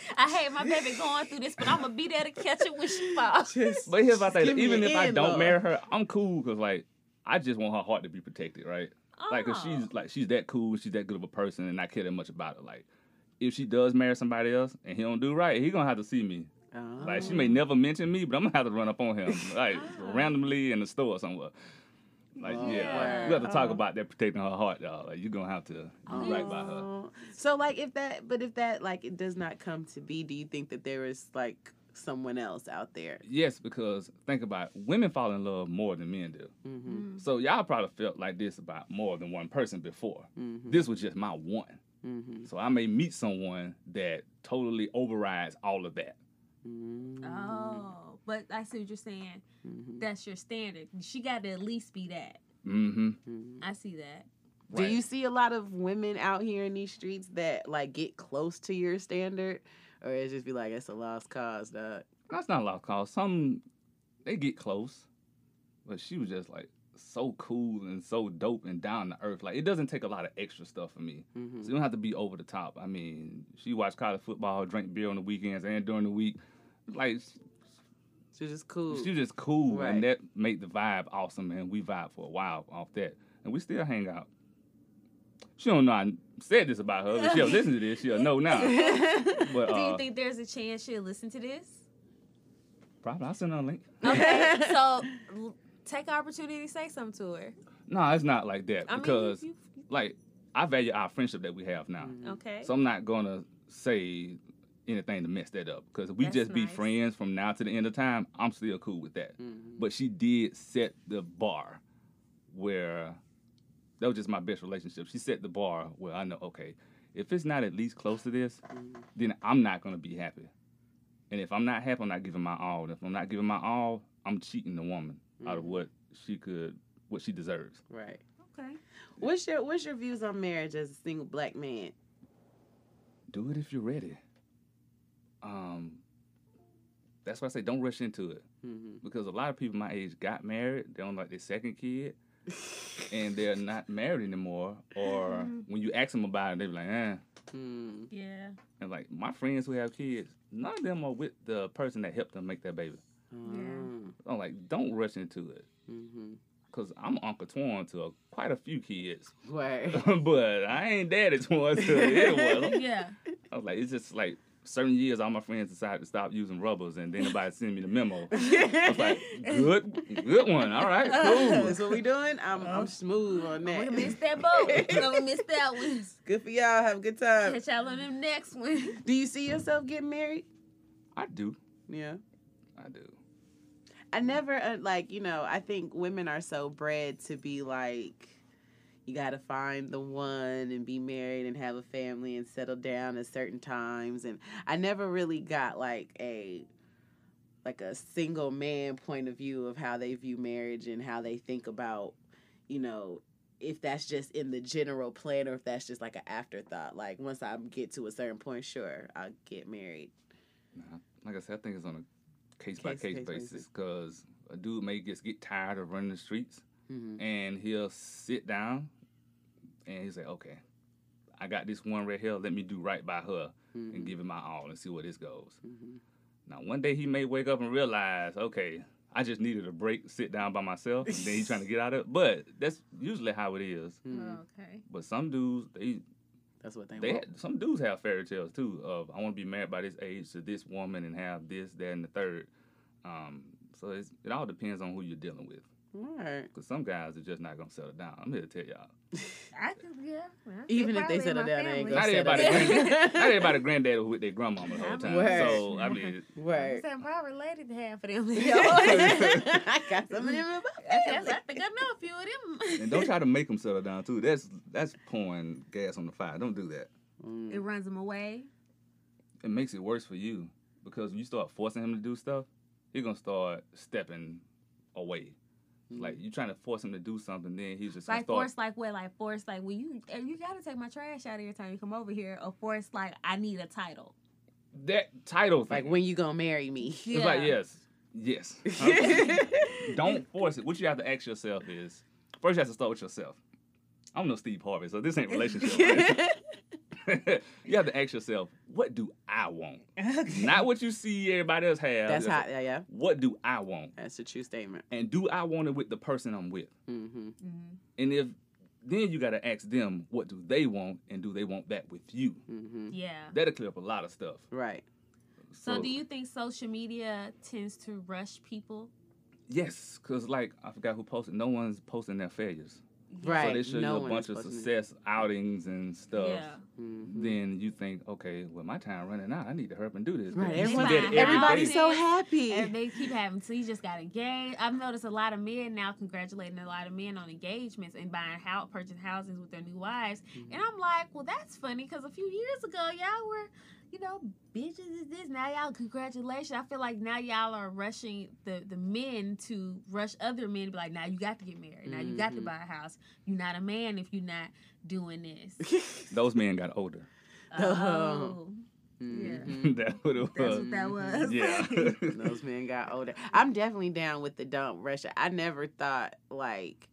I hate my baby going through this, but I'm gonna be there to catch it when she falls. Just, But here's my just thing. Even an if I don't Lord. marry her, I'm cool because like I just want her heart to be protected, right? Like, cause Oh. she's like she's that cool, she's that good of a person, and I care that much about it. Like, if she does marry somebody else and he don't do right, he gonna have to see me. Oh. Like, she may oh. never mention me, but I'm gonna have to run up on him, like Oh. randomly in the store somewhere. Like, Oh, yeah, we have to talk oh. about that protecting her heart, y'all. Like, you're gonna have to do right by her. Oh. So like if that but if that like it does not come to be, do you think that there is like someone else out there? Yes, because think about it, women fall in love more than men do. Mm-hmm. So y'all probably felt like this about more than one person before. Mm-hmm. This was just my one. Mm-hmm. So I may meet someone that totally overrides all of that. Mm-hmm. Oh, but I see what you're saying. Mm-hmm. That's your standard. She got to at least be that. Mm-hmm. Mm-hmm. I see that. Do you see a lot of women out here in these streets that like get close to your standard, or it just be like it's a lost cause, dog? That's not a lost cause. Some they get close, but she was just like so cool and so dope and down to earth. Like it doesn't take a lot of extra stuff for me. Mm-hmm. So you don't have to be over the top. I mean, she watched college football, drank beer on the weekends and during the week. Like She's just cool. she was just cool, Right. and that made the vibe awesome. And we vibe for a while off that, and we still hang out. She don't know I said this about her, but she'll listen to this. She'll know now. But Do you uh, think there's a chance she'll listen to this? probably I'll send her a link. Okay, so l- take the opportunity to say something to her. No, it's not like that I because mean, you, like I value our friendship that we have now. Mm-hmm. okay. So I'm not gonna say anything to mess that up because we That's just be nice. friends from now to the end of time, I'm still cool with that. Mhm. But she did set the bar where that was just my best relationship. She set the bar where I know, okay, if it's not at least close to this, then I'm not gonna be happy. And if I'm not happy, I'm not giving my all. And if I'm not giving my all, I'm cheating the woman out of Mhm. what she could, what she deserves. Right. Okay. What's your What's your views on marriage as a single black man? Do it if you're ready. Um, that's why I say don't rush into it Mm-hmm. because a lot of people my age got married. They're on like their second kid, and they're not married anymore. Or when you ask them about it, they're like, eh. Mm. Yeah. And like my friends who have kids, none of them are with the person that helped them make that baby. Mm. I'm like, don't rush into it. Mm-hmm. Cause I'm Uncle Twan to a, quite a few kids, Right. but I ain't daddy Twan to any one. Yeah. I was like, it's just like certain years, all my friends decided to stop using rubbers, and then nobody sent me the memo. I was like, good, good one. All right, cool. That's what we doing. I'm I'm smooth on that. We that. missed that boat. we missed that one. Good for y'all. Have a good time. Catch y'all on the next one. Do you see yourself getting married? I do, Yeah. I do. I never uh, like you know. I think women are so bred to be like, you got to find the one and be married and have a family and settle down at certain times. And I never really got like a like a single man point of view of how they view marriage and how they think about, you know, if that's just in the general plan or if that's just like an afterthought. Like once I get to a certain point, sure, I'll get married. Nah, like I said, I think it's on a case by Case- case basis. because a dude may just get tired of running the streets Mm-hmm. and he'll sit down and he's like, okay, I got this one right here. Let me do right by her Mm-hmm. and give it my all and see where this goes. Mhm. Now, one day he may wake up and realize, okay, I just needed a break, sit down by myself, and then he's trying to get out of it. But that's usually how it is. Mhm. Okay. But some dudes, they That's what they, they want. some dudes have fairy tales too. Of I want to be married by this age to this woman and have this, that, and the third. Um, so it's, it all depends on who you're dealing with. Right. Because some guys are just not gonna settle down. I'm here to tell y'all. I could, yeah. well, Even if they settle my down, they ain't gonna Not settle everybody, down. granddad, not everybody granddad with their grandmama the whole time. Word. So I mean, Right. I'm probably related to half of them. I got some of them in my Yes, family. I think I know a few of them. and don't try to make them settle down too. That's that's pouring gas on the fire. Don't do that. Mm. It runs them away. It makes it worse for you because when you start forcing him to do stuff, he's gonna start stepping away. Mm-hmm. Like you trying to force him to do something, then he's just gonna Like start. force, like what? Like force, like well, you you gotta take my trash out every time you come over here. Or force, like I need a title. that title thing. Like when you gonna marry me? It's like yes, yes. Don't force it. What you have to ask yourself is first you have to start with yourself. I'm no Steve Harvey, so this ain't relationship. right? you have to ask yourself, what do I want? Not what you see everybody else have. That's Just how. Yeah, yeah. What do I want? That's a true statement. And do I want it with the person I'm with? Mm-hmm. And if then you got to ask them, what do they want, and do they want that with you? Mm-hmm. Yeah. That'll clear up a lot of stuff. Right. So, do you think social media tends to rush people? Yes, because like I forgot who posted. No one's posting their failures. Right. So they show no you a bunch of supposed to- success outings and stuff. Yeah. Mhm. Then you think, okay, well my time running out. I need to hurry up and do this. Right. But Everyone, everybody's so happy. And they keep having, so you just got engaged. I've noticed a lot of men now congratulating a lot of men on engagements and buying house, purchasing houses with their new wives. Mm-hmm. And I'm like, well, that's funny because a few years ago, y'all were, you know, bitches is this. Now y'all, congratulations. I feel like now y'all are rushing the, the men to rush other men to be like, now you got to get married. Now you got to Mhm. buy a house. You're not a man if you're not doing this. Those men got older. Oh. Mhm. That's what it That's was. what that was. Yeah. Those men got older. I'm definitely down with the don't rush. I never thought like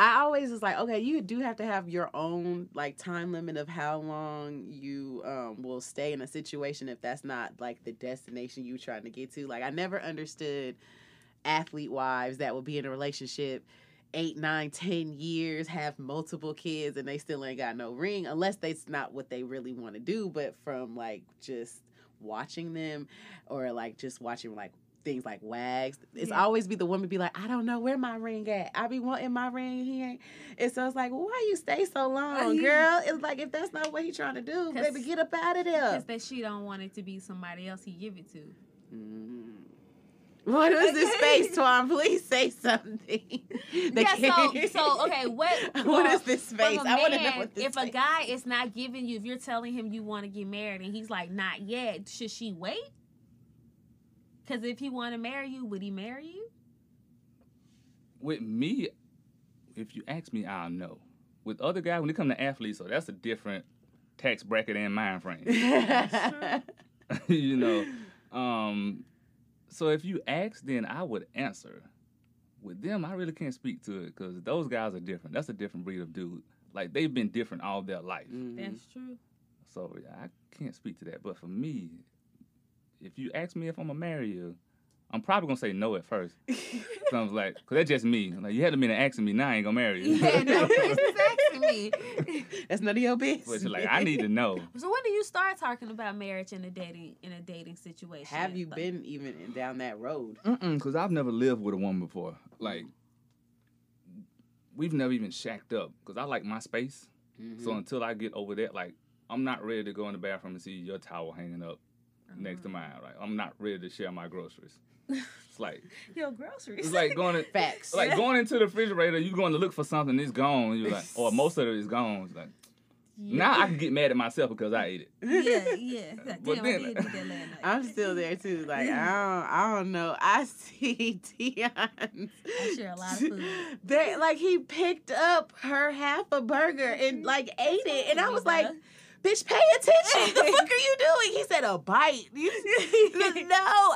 I always was like, okay, you do have to have your own like time limit of how long you um, will stay in a situation if that's not like the destination you trying to get to. Like I never understood athlete wives that will be in a relationship eight, nine, ten years, have multiple kids, and they still ain't got no ring, unless that's not what they really want to do. But from like just watching them, or like just watching like things like wags, it's Yeah. always be the woman be like, I don't know where my ring at. I be wanting my ring, he ain't. And so it's like, well, why you stay so long, girl? It's like if that's not what he trying to do, baby, get up out of there. Because that she don't want it to be somebody else he give it to. Mm. What is this space, Twan? Please say something. Yeah, so so okay, what what well, is this face? I want to know what this if a guy is not giving you, if you're telling him you want to get married and he's like, not yet, should she wait? Because if he want to marry you, would he marry you? With me, if you ask me, I'll know. With other guys, when they come to athletes, so that's a different tax bracket and mind frame. you know. Um, so if you ask, then I would answer. With them, I really can't speak to it because those guys are different. That's a different breed of dude. Like they've been different all their life. That's true. So yeah, I can't speak to that. But for me, if you ask me if I'm gonna marry you, I'm probably gonna say no at first. so I was like, cause that's just me. Like you had to mean asking me, now I ain't gonna marry you. Yeah, no business asking me. That's none of your business. but it's like I need to know. So when do you start talking about marriage in a dating in a dating situation? Have you Like, been even in, down that road? Mm-mm, cause I've never lived with a woman before. Like we've never even shacked up. Cause I like my space. So mm-hmm. until I get over that, like I'm not ready to go in the bathroom and see your towel hanging up next to mine. Like I'm not ready to share my groceries. It's like your groceries? it's like going to Facts. like going into the refrigerator, you going to look for something, it's gone. You're like, or most of it is gone. It's like now I can get mad at myself because I ate it. yeah, yeah. God But Damn, then- I did eat that last night. I'm still there too. Like I don't, I don't know. I see Tion. I share a lot of food. They like he picked up her half a burger and like ate it, and I was like, "Bitch, pay attention! What the fuck are you doing?" He said, "A bite." no,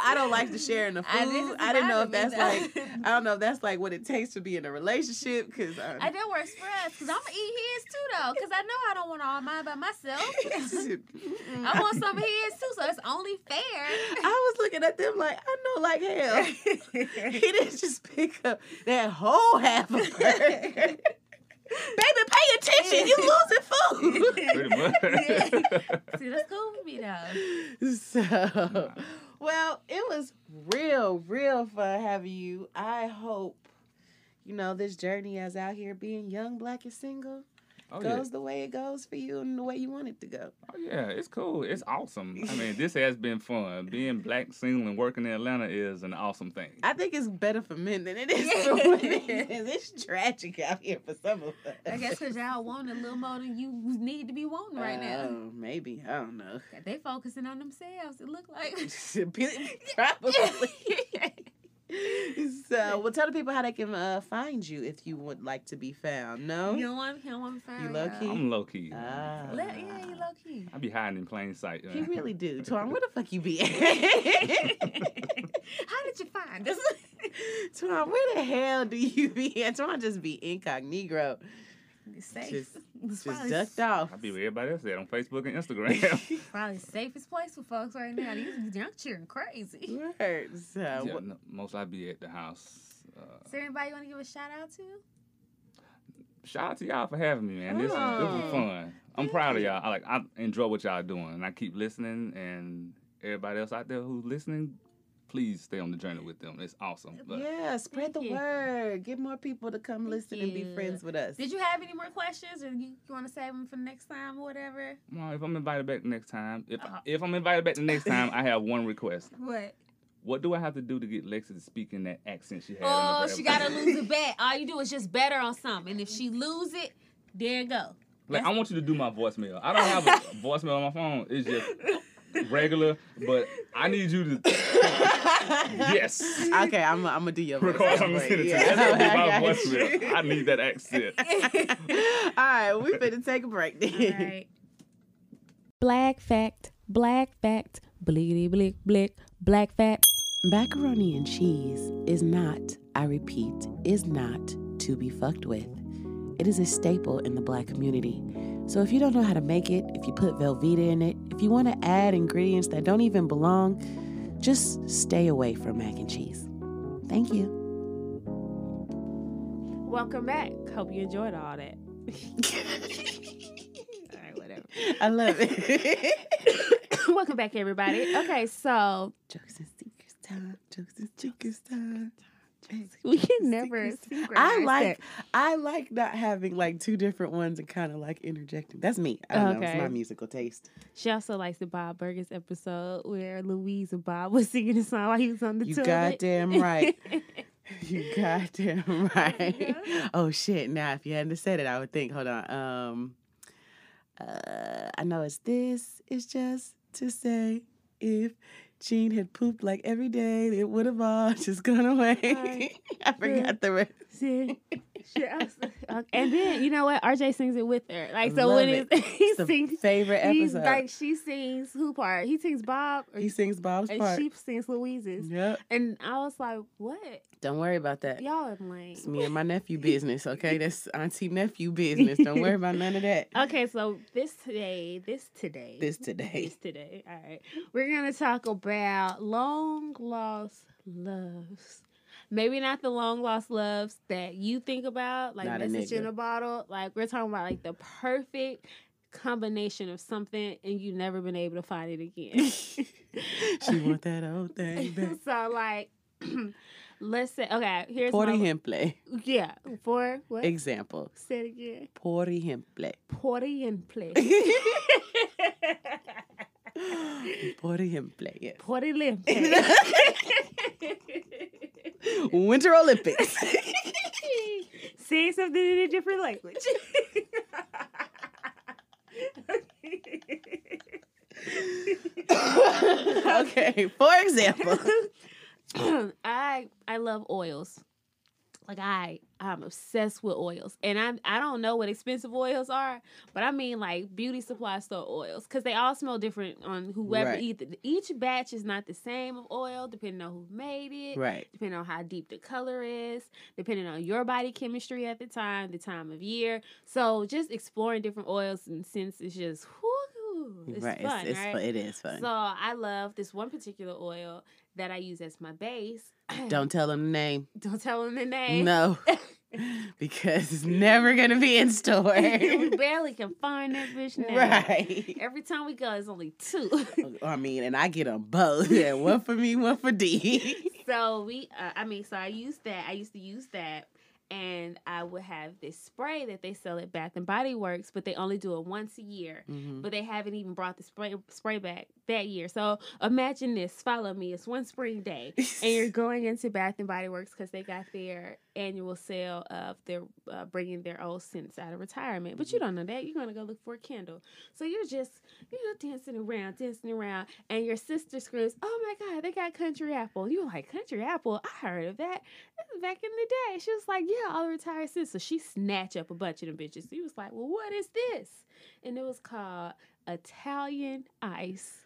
I don't like to share in the I food. didn't I, didn't know if that's like. I don't know if that's like what it takes to be in a relationship. Cause um, I that works for us because I'm gonna eat his too though because I know I don't want all mine by myself. I want some of his too, so it's only fair. I was looking at them like I know like hell. he didn't just pick up that whole half of burger. Baby, pay attention. You losing food. Pretty much. See, that's cool with me though. So, well, it was real, real fun having you. I hope, you know, this journey as out here being young, black, and single oh, yeah. goes the way it goes for you and the way you want it to go. Oh yeah, it's cool. It's awesome. I mean, this has been fun. Being black, single, and working in Atlanta is an awesome thing. I think it's better for men than it is for women. It's tragic out here for some of us. I guess because y'all want a little more than you need to be wanting right now. Oh, maybe. I don't know. They focusing on themselves. It look like. Probably. so, well, tell the people how they can uh, find you if you would like to be found. No? You don't want, you don't want You low key? I'm low key. Ah. Let- yeah, you low key. I be hiding in plain sight. He man. really do. Twan, where the fuck you be at? How did you find this? Twan, where the hell do you be at? Twan just be incognito. Safe. Just- It's Just probably, ducked off. I'll be where everybody else at on Facebook and Instagram. probably safest place for folks right now. These young cheering crazy. Word. So, yeah, what- no, most I be at the house. Uh, Is there anybody you want to give a shout out to? shout out to y'all for having me, man. This is this Oh. was fun. I'm proud of y'all. I like I enjoy what y'all doing, and I keep listening. And everybody else out there who's listening, please stay on the journey with them. It's awesome. But yeah, spread the you. word. Get more people to come Thank listen and be friends with us. Did you have any more questions, or you, you want to save them for next time, or whatever? well, if I'm invited back next time, if Uh-huh. if I'm invited back the next time, I have one request. What? What do I have to do to get Lexi to speak in that accent she had? Oh, she gotta lose a bet. All you do is just bet her on something, and if she lose it, there you go. Like I want you to do my voicemail. I don't have a voicemail on my phone. It's just regular, but I need you to yes. Okay, I'm, I'm gonna do your voice. I'm gonna send it to you. That's gonna be my voicemail. I need that accent. All right, we better take a break then. All right. Black fact, black fact, Bleedy blick blick, black fact. Macaroni and cheese is not, I repeat, is not to be fucked with. It is a staple in the black community. So if you don't know how to make it, if you put Velveeta in it, if you want to add ingredients that don't even belong, just stay away from mac and cheese. Thank you. Welcome back. Hope you enjoyed all that. all right, whatever. I love it. Welcome back, everybody. Okay, so Jokes and secrets time. Jokes and secrets time. we can never. I like that. I like not having like two different ones and kind of like interjecting. That's me. I don't know. It's my musical taste. She also likes the Bob Burgers episode where Louise and Bob was singing a song while he was on the You toilet. goddamn right. You goddamn right. Yeah. Oh shit! Now, if you hadn't said it, I would think. Hold on. Um, uh, I know it's this. It's just to say, if Gene had pooped like every day, it would have all just gone away. Right. I forgot the rest. Shit. Shit, I was- Uh, and then you know what? RJ sings it with her. Like so Love when it. it's, he It's sings favorite he's episode. like she sings who part? He sings Bob or he sings Bob's and part. she sings Louise's. Yep. And I was like, What? Don't worry about that. Y'all are lame. It's me and my nephew business, okay? That's auntie nephew business. Don't worry about none of that. Okay, so this today, this today, This today. this today. All right, we're gonna talk about long lost loves. Maybe not the long lost loves that you think about, like Not a message in a bottle. Like we're talking about like the perfect combination of something, and you've never been able to find it again. she want that old thing back. so like, let's say okay. Here's Por my, ejemplo. yeah for what? Example. Say it again. Por ejemplo. Por ejemplo. Por ejemplo, yes. Por ejemplo. Winter Olympics. Say something in a different language. okay, for example. I I love oils. Like I I'm obsessed with oils. And I I don't know what expensive oils are, but I mean like beauty supply store oils cuz they all smell different on whoever Right. either each batch is not the same of oil depending on who made it. Right. depending on how deep the color is, depending on your body chemistry at the time, the time of year. So just exploring different oils and since it's just whoo, it's right. fun, it's, it's right? fun. It is fun. So I love this one particular oil that I use as my base. Don't tell them the name. don't tell them the name. No. because it's never gonna be in store. we barely can find that bitch now. right. Every time we go, it's only two. I mean, and I get them both. Yeah, one for me, one for D. so we, uh, I mean, so I used that. I used to use that, and I would have this spray that they sell at Bath and Body Works, but they only do it once a year. Mhm. But they haven't even brought the spray spray back that year. So imagine this. Follow me. It's one spring day, and you're going into Bath and Body Works because they got their annual sale of their uh, bringing their old scents out of retirement. But you don't know that. You're gonna go look for a candle. So you're just you know dancing around, dancing around, and your sister screams, "Oh my God, they got Country Apple!" You're like, "Country Apple? I heard of that. Back in the day." She was like, "Yeah, all the retired scents." So she snatched up a bunch of them bitches. He was like, "Well, what is this?" And it was called Italian Ice.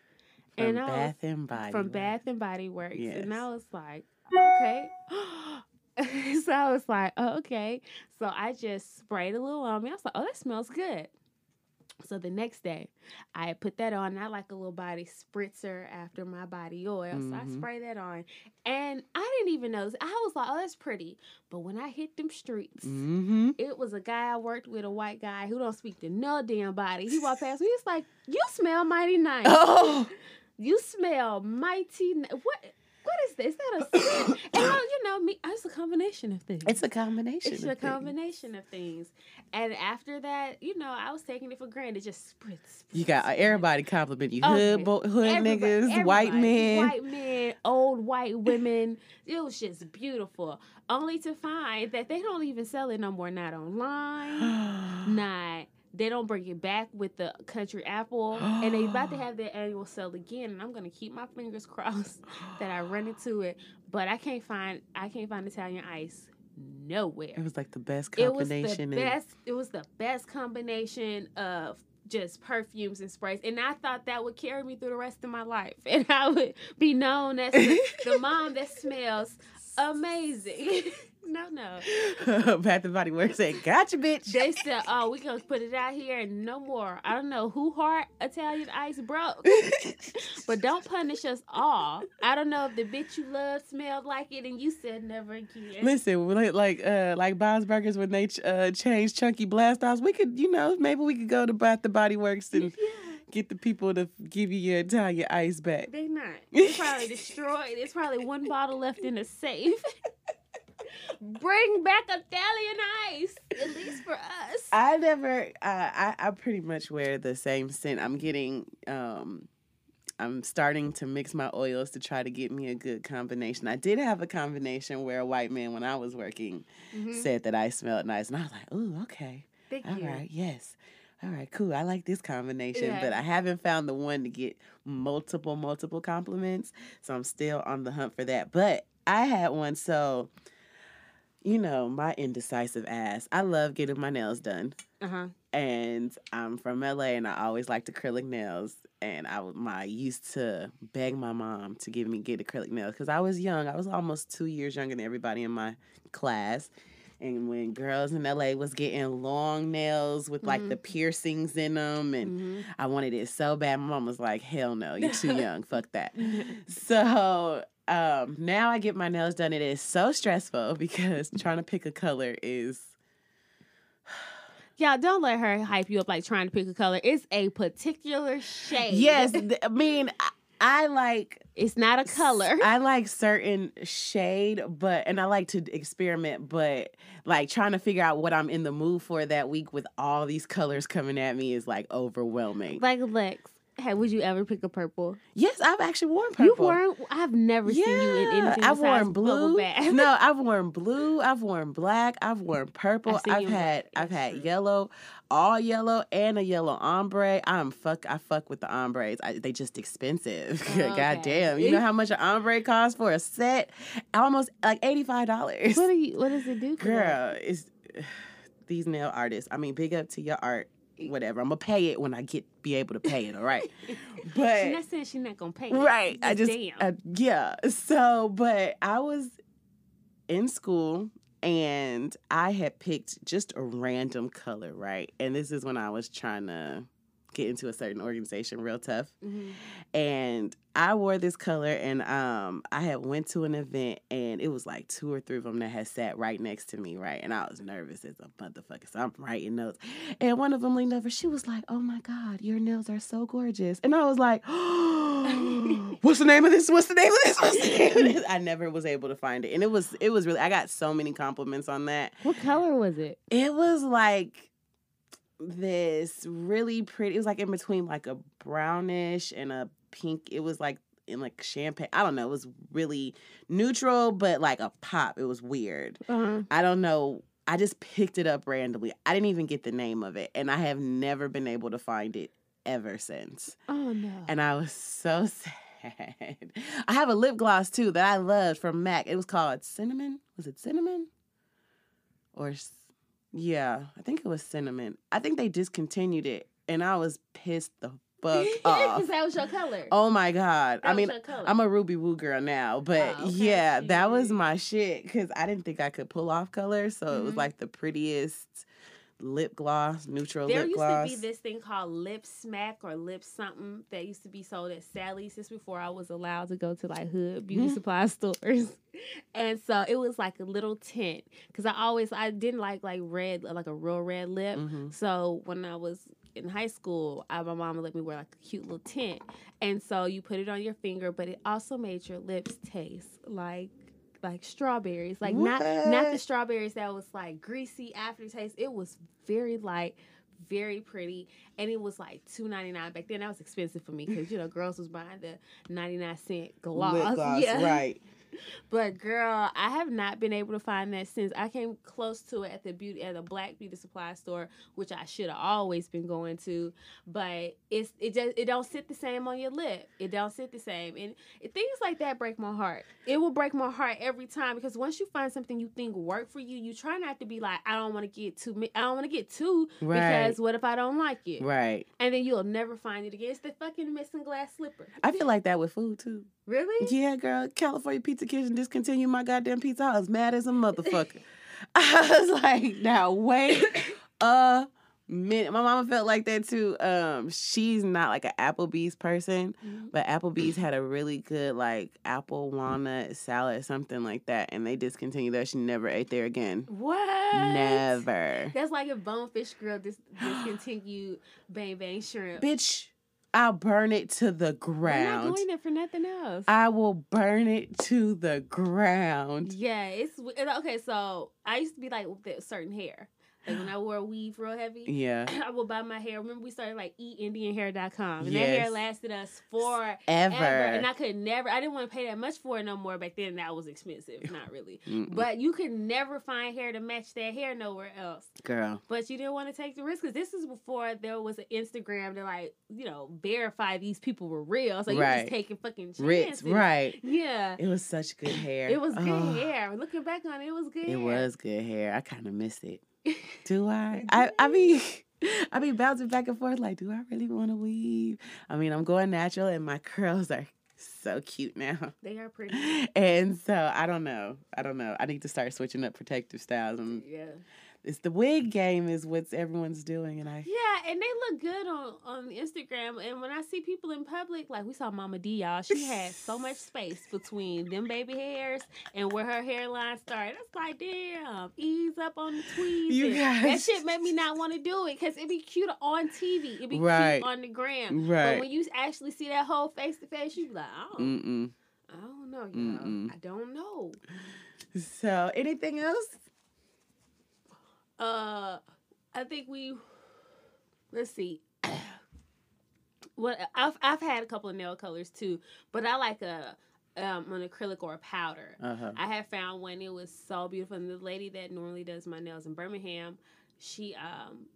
From and I was- Bath and Body. from Works. Bath and Body Works. And Yes. I was like, okay. so I was like, oh, okay. So I just sprayed a little on me. I was like, oh, that smells good. So the next day, I put that on. And I like a little body spritzer after my body oil. So I Mhm. spray that on. And I didn't even notice. I was like, oh, that's pretty. But when I hit them streets, Mm-hmm. it was a guy I worked with, a white guy who don't speak to no damn body. He walked past me. He's like, "You smell mighty nice. Oh, You smell mighty. What? What is this? Is that a scent? and you know, me. It's a combination of things. it's a combination. It's a things. combination of things. And after that, you know, I was taking it for granted. Just spritz. spritz You got uh, spritz. everybody compliment you. Okay. Hood, bo- hood Everybody- niggas, white men. white men, old white women. It was just beautiful. Only to find that they don't even sell it no more. Not online. not they don't bring it back with the country apple and they about to have their annual sale again and i'm gonna keep my fingers crossed that i run into it but i can't find i can't find italian ice nowhere It was like the best combination. it was the best it was the best combination of just perfumes and sprays and i thought that would carry me through the rest of my life and i would be known as the, the mom that smells amazing no no Bath and Body Works said, "Gotcha, bitch." they said, "Oh, we gonna put it out here and no more." I don't know who heart Italian ice broke, but don't punish us all. I don't know if the bitch you love smelled like it and you said never again. Listen, like like, uh, like Bob's Burgers when they ch- uh, changed Chunky Blast Offs, we could, you know, maybe we could go to Bath and Body Works and yeah, get the people to give you your Italian ice back. they not. They probably destroyed. There's probably one bottle left in the safe. Bring back Italian ice, at least for us. I never. Uh, I I pretty much wear the same scent. I'm getting. Um, I'm starting to mix my oils to try to get me a good combination. I did have a combination where a white man, when I was working, Mhm. said that I smelled nice, and I was like, "Ooh, okay, Thank all you. right, yes." All right, cool. I like this combination, Yeah. but I haven't found the one to get multiple, multiple compliments. So I'm still on the hunt for that. But I had one, so you know, my indecisive ass. I love getting my nails done. Uh huh. and I'm from LA and I always liked acrylic nails and I my used to beg my mom to give me get acrylic nails cuz I was young. I was almost 2 years younger than everybody in my class. And when girls in LA was getting long nails with like the piercings in them and Mhm. I wanted it so bad. My mom was like, "Hell no, you're too young. Fuck that." So um, now I get my nails done. It is so stressful because trying to pick a color is Y'all don't let her hype you up like trying to pick a color. It's a particular shade. yes. I mean, I, I like It's not a color. I like certain shade, but and I like to experiment, but like trying to figure out what I'm in the mood for that week with all these colors coming at me is like overwhelming. like Lex, hey, would you ever pick a purple? yes, I've actually worn purple. You weren't. I've never seen you in anything I've worn blue. no, I've worn blue. I've worn black. I've worn purple. I've I've had I've had true. yellow, all yellow, and a yellow ombre. I'm fuck. I fuck with the ombres. I, they just expensive. Oh, God damn. You know how much an ombre costs for a set? Almost like eighty five dollars. What do you? What does it do? For that? Girl, it's these nail artists. I mean, big up to your art. Whatever. I'm gonna pay it when I get be able to pay it. All right. But She's not saying she's not gonna pay. it. right i just damn. yeah so but i was in school and i had picked just a random color right and this is when i was trying to get into a certain organization real tough Mhm. and I wore this color and um I had went to an event and it was like two or three of them that had sat right next to me, right? And I was nervous as a motherfucker. So I'm writing notes. And one of them leaned over, she was like, Oh my God, your nails are so gorgeous. And I was like, What's the name of this? What's the name of this? What's the name of this? I never was able to find it. And it was it was really I got so many compliments on that. What color was it? It was like this really pretty. It was like in between like a brownish and a pink. It was like in like champagne. I don't know. It was really neutral, but like a pop. It was weird. Uh-huh. I don't know. I just picked it up randomly. I didn't even get the name of it, and I have never been able to find it ever since. Oh no. And I was so sad. I have a lip gloss too that I loved from MAC. It was called Cinnamon. Was it Cinnamon? Or yeah, I think it was Cinnamon. I think they discontinued it, and I was pissed the fuck off. Because that was your color. Oh my god! That I mean. I'm a Ruby Woo girl now, but Oh, okay. yeah, that was my shit because I didn't think I could pull off color, so it was Mhm. like the prettiest lip gloss, neutral There lip gloss. There used to be this thing called lip smack or lip something that used to be sold at Sally's just before I was allowed to go to like hood beauty Mhm. supply stores. And so it was like a little tint because I always I didn't like like red like a real red lip. Mhm. So when I was in high school, I, my mom would let me wear like a cute little tint, and so you put it on your finger, but it also made your lips taste like like strawberries, like not not the strawberries that was like greasy aftertaste. It was very light, very pretty, and it was like two ninety nine back then. That was expensive for me because you know girls was buying the ninety nine cent gloss. Gloss, yeah. right? But girl, I have not been able to find that since I came close to it at the beauty at the black beauty supply store, which I should have always been going to. But it's it just it don't sit the same on your lip. It don't sit the same, and things like that break my heart. It will break my heart every time because once you find something you think work for you, you try not to be like I don't want to get too I don't want to get too Right. because what if I don't like it? Right. And then you'll never find it again. It's the fucking missing glass slipper. I feel like that with food too. Really? Yeah, girl. California Pizza Kitchen discontinued my goddamn pizza. I was mad as a motherfucker. I was like, now wait a minute. My mama felt like that too. Um, she's not like an Applebee's person, Mhm. but Applebee's had a really good like apple walnut salad, something like that, and they discontinued that. She never ate there again. What? Never. That's like if Bonefish Grill dis- discontinued Bang Bang Shrimp. Bitch, I'll burn it to the ground. We're not going there for nothing else. I will burn it to the ground. yeah, it's okay. So I used to be like with the certain hair. Like when I wore a weave real heavy. Yeah. I would buy my hair. Remember we started like eatindianhair.com. And that hair lasted us for Ever. And I could never I didn't want to pay that much for it no more back then. That was expensive. Not really. Mm-mm. But you could never find hair to match that hair nowhere else. Girl. But you didn't want to take the risk because this is before there was an Instagram to like, you know, verify these people were real. So you Right. just taking fucking chances. Ritz, right. Yeah. It was such good hair. It was good Oh, hair. Looking back on it, it was good It hair. was good hair. I kind of miss it. Do I? I I mean, I be bouncing back and forth. Like, do I really want to weave? I mean, I'm going natural, and my curls are so cute now. They are pretty. And so I don't know. I don't know. I need to start switching up protective styles. And Yeah. It's the wig game is what everyone's doing, and I Yeah, and they look good on on Instagram. And when I see people in public, like we saw Mama D, y'all, she had so much space between them baby hairs and where her hairline started. It's like, damn, ease up on the tweeds. You and That shit made me not want to do it because it'd be cute on TV. It'd be Right. cute on the gram. Right. But when you actually see that whole face to face, you be like, oh, mm I don't know, y'all. Mm-mm. I don't know. So anything else? Uh, I think we. Let's see. What I've I've had a couple of nail colors too, but I like a um an acrylic or a powder. Uh huh. I had found one. It was so beautiful. And the lady that normally does my nails in Birmingham, she um.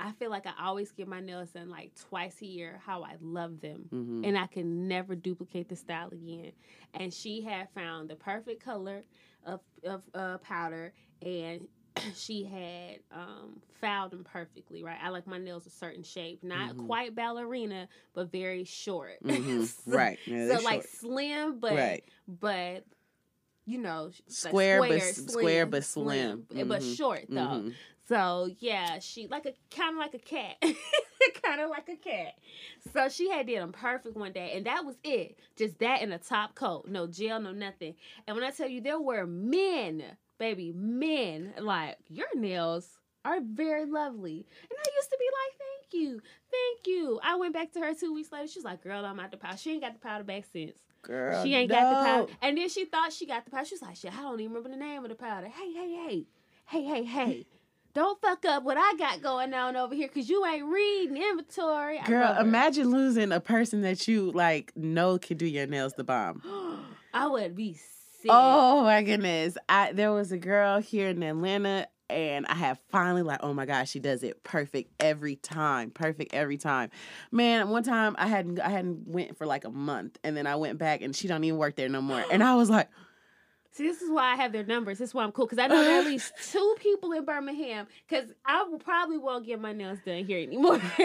I feel like I always get my nails done like twice a year. How I love them, hmm and I can never duplicate the style again. And she had found the perfect color of of uh, powder, and she had um, filed them perfectly. Right, I like my nails a certain shape, not Mhm. quite ballerina, but very short. hmm So- right. Yeah, So they're like slim, but right. but you know, like Square, but s- square, but slim. but Mhm. short though. Mhm. So yeah, she like a kind of like a cat, kind of like a cat. So she had did them perfect one day, and that was it. Just that and a top coat, no gel, no nothing. And when I tell you, there were men, baby, men like your nails are very lovely. And I used to be like, thank you, thank you. I went back to her two weeks later. She's like, girl, I'm out the powder. She ain't got the powder back since. Girl, She ain't got the no. powder. And then she thought she got the powder. She was like, shit, I don't even remember the name of the powder. Hey, hey, hey. Hey, hey, hey. Don't fuck up what I got going on over here because you ain't reading inventory. I Girl, imagine losing a person that you like know can do your nails the bomb. I would be sick. Oh my goodness. I there was a girl here in Atlanta and I have finally like, oh my gosh, she does it perfect every time. Perfect every time. Man, one time I hadn't I hadn't went for like a month and then I went back and she don't even work there no more. And I was like, See, this is why I have their numbers. This is why I'm cool because I know there are at least two people in Birmingham. Because I will probably won't get my nails done here anymore.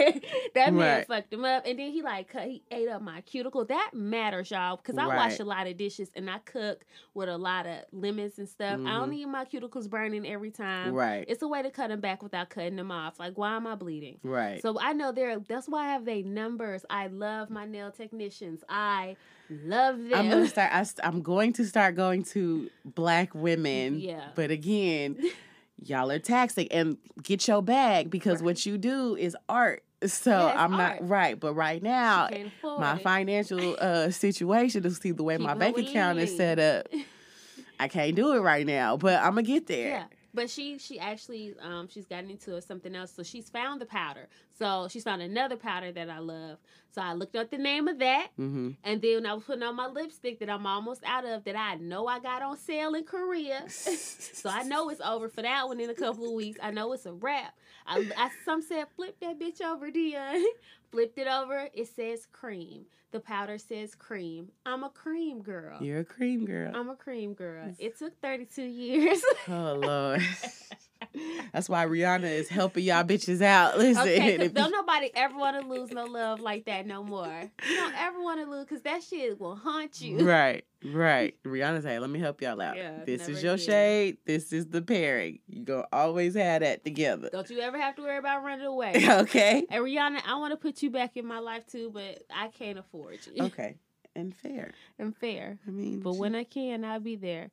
that man Right. fucked him up, and then he like cut, he ate up my cuticle. That matters, y'all, because I wash a lot of dishes and I cook with a lot of lemons and stuff. I don't Mhm. need my cuticles burning every time. right, It's a way to cut them back without cutting them off. Like, why am I bleeding? right. So I know there. That's why I have their numbers. I love my nail technicians. I love them. I'm gonna start. I, I'm going to start going to black women. Yeah. But again, y'all are taxing and get your bag because Right. what you do is art. So Yeah, I'm art. not right. But right now, She can't afford my financial uh, situation to see the way my bank account is set up. I can't do it right now, but I'm gonna get there. Yeah. But she she actually um she's gotten into something else. So she's found the powder. So she's found another powder that I love. So I looked up the name of that. Mm-hmm. And then I was putting on my lipstick that I'm almost out of that I know I got on sale in Korea. so I know it's over for that one in a couple of weeks. I know it's a wrap. I, I some said flip that bitch over, Dion. Flipped it over. It says cream. The powder says cream. I'm a cream girl. You're a cream girl. I'm a cream girl. It took 32 years. oh Lord. That's why Rihanna is helping y'all bitches out. Listen, Okay, 'cause don't nobody ever want to lose no love like that no more. You don't ever want to lose because that shit will haunt you. right, right. Rihanna's hey, let me help y'all out. Yeah, this is your again. shade. This is the pairing. You gonna always have that together. Don't you ever have to worry about running away. okay. And Rihanna, I want to put you back in my life too, but I can't afford you. Okay. And fair. I'm fair. I mean, But when I can, I'll be there.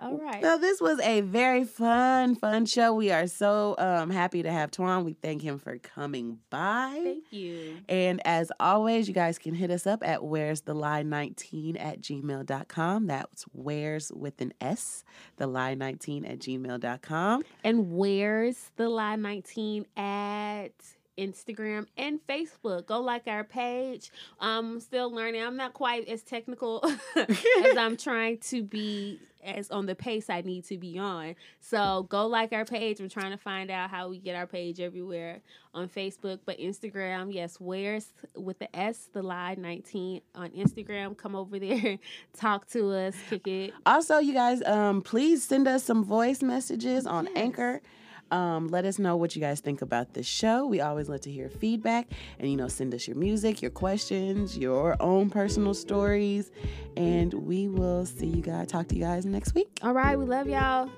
All right. So this was a very fun, fun show. We are so um, happy to have Twan. We thank him for coming by. Thank you. And as always, you guys can hit us up at where's the lie 19 at gmail.com. That's where's with an S, the lie 19 at gmail.com. And where's the lie 19 at Instagram and Facebook? Go like our page. I'm still learning. I'm not quite as technical as I'm trying to be as on the pace I need to be on. So go like our page. We're trying to find out how we get our page everywhere on Facebook, but Instagram, yes, where's with the S, the lie 19 on Instagram. Come over there, talk to us, kick it. Also, you guys, um, please send us some voice messages on Yes. Anchor. Um, let us know what you guys think about the show. We always love to hear feedback and, you know, send us your music, your questions, your own personal stories. And we will see you guys, talk to you guys next week. All right, we love y'all.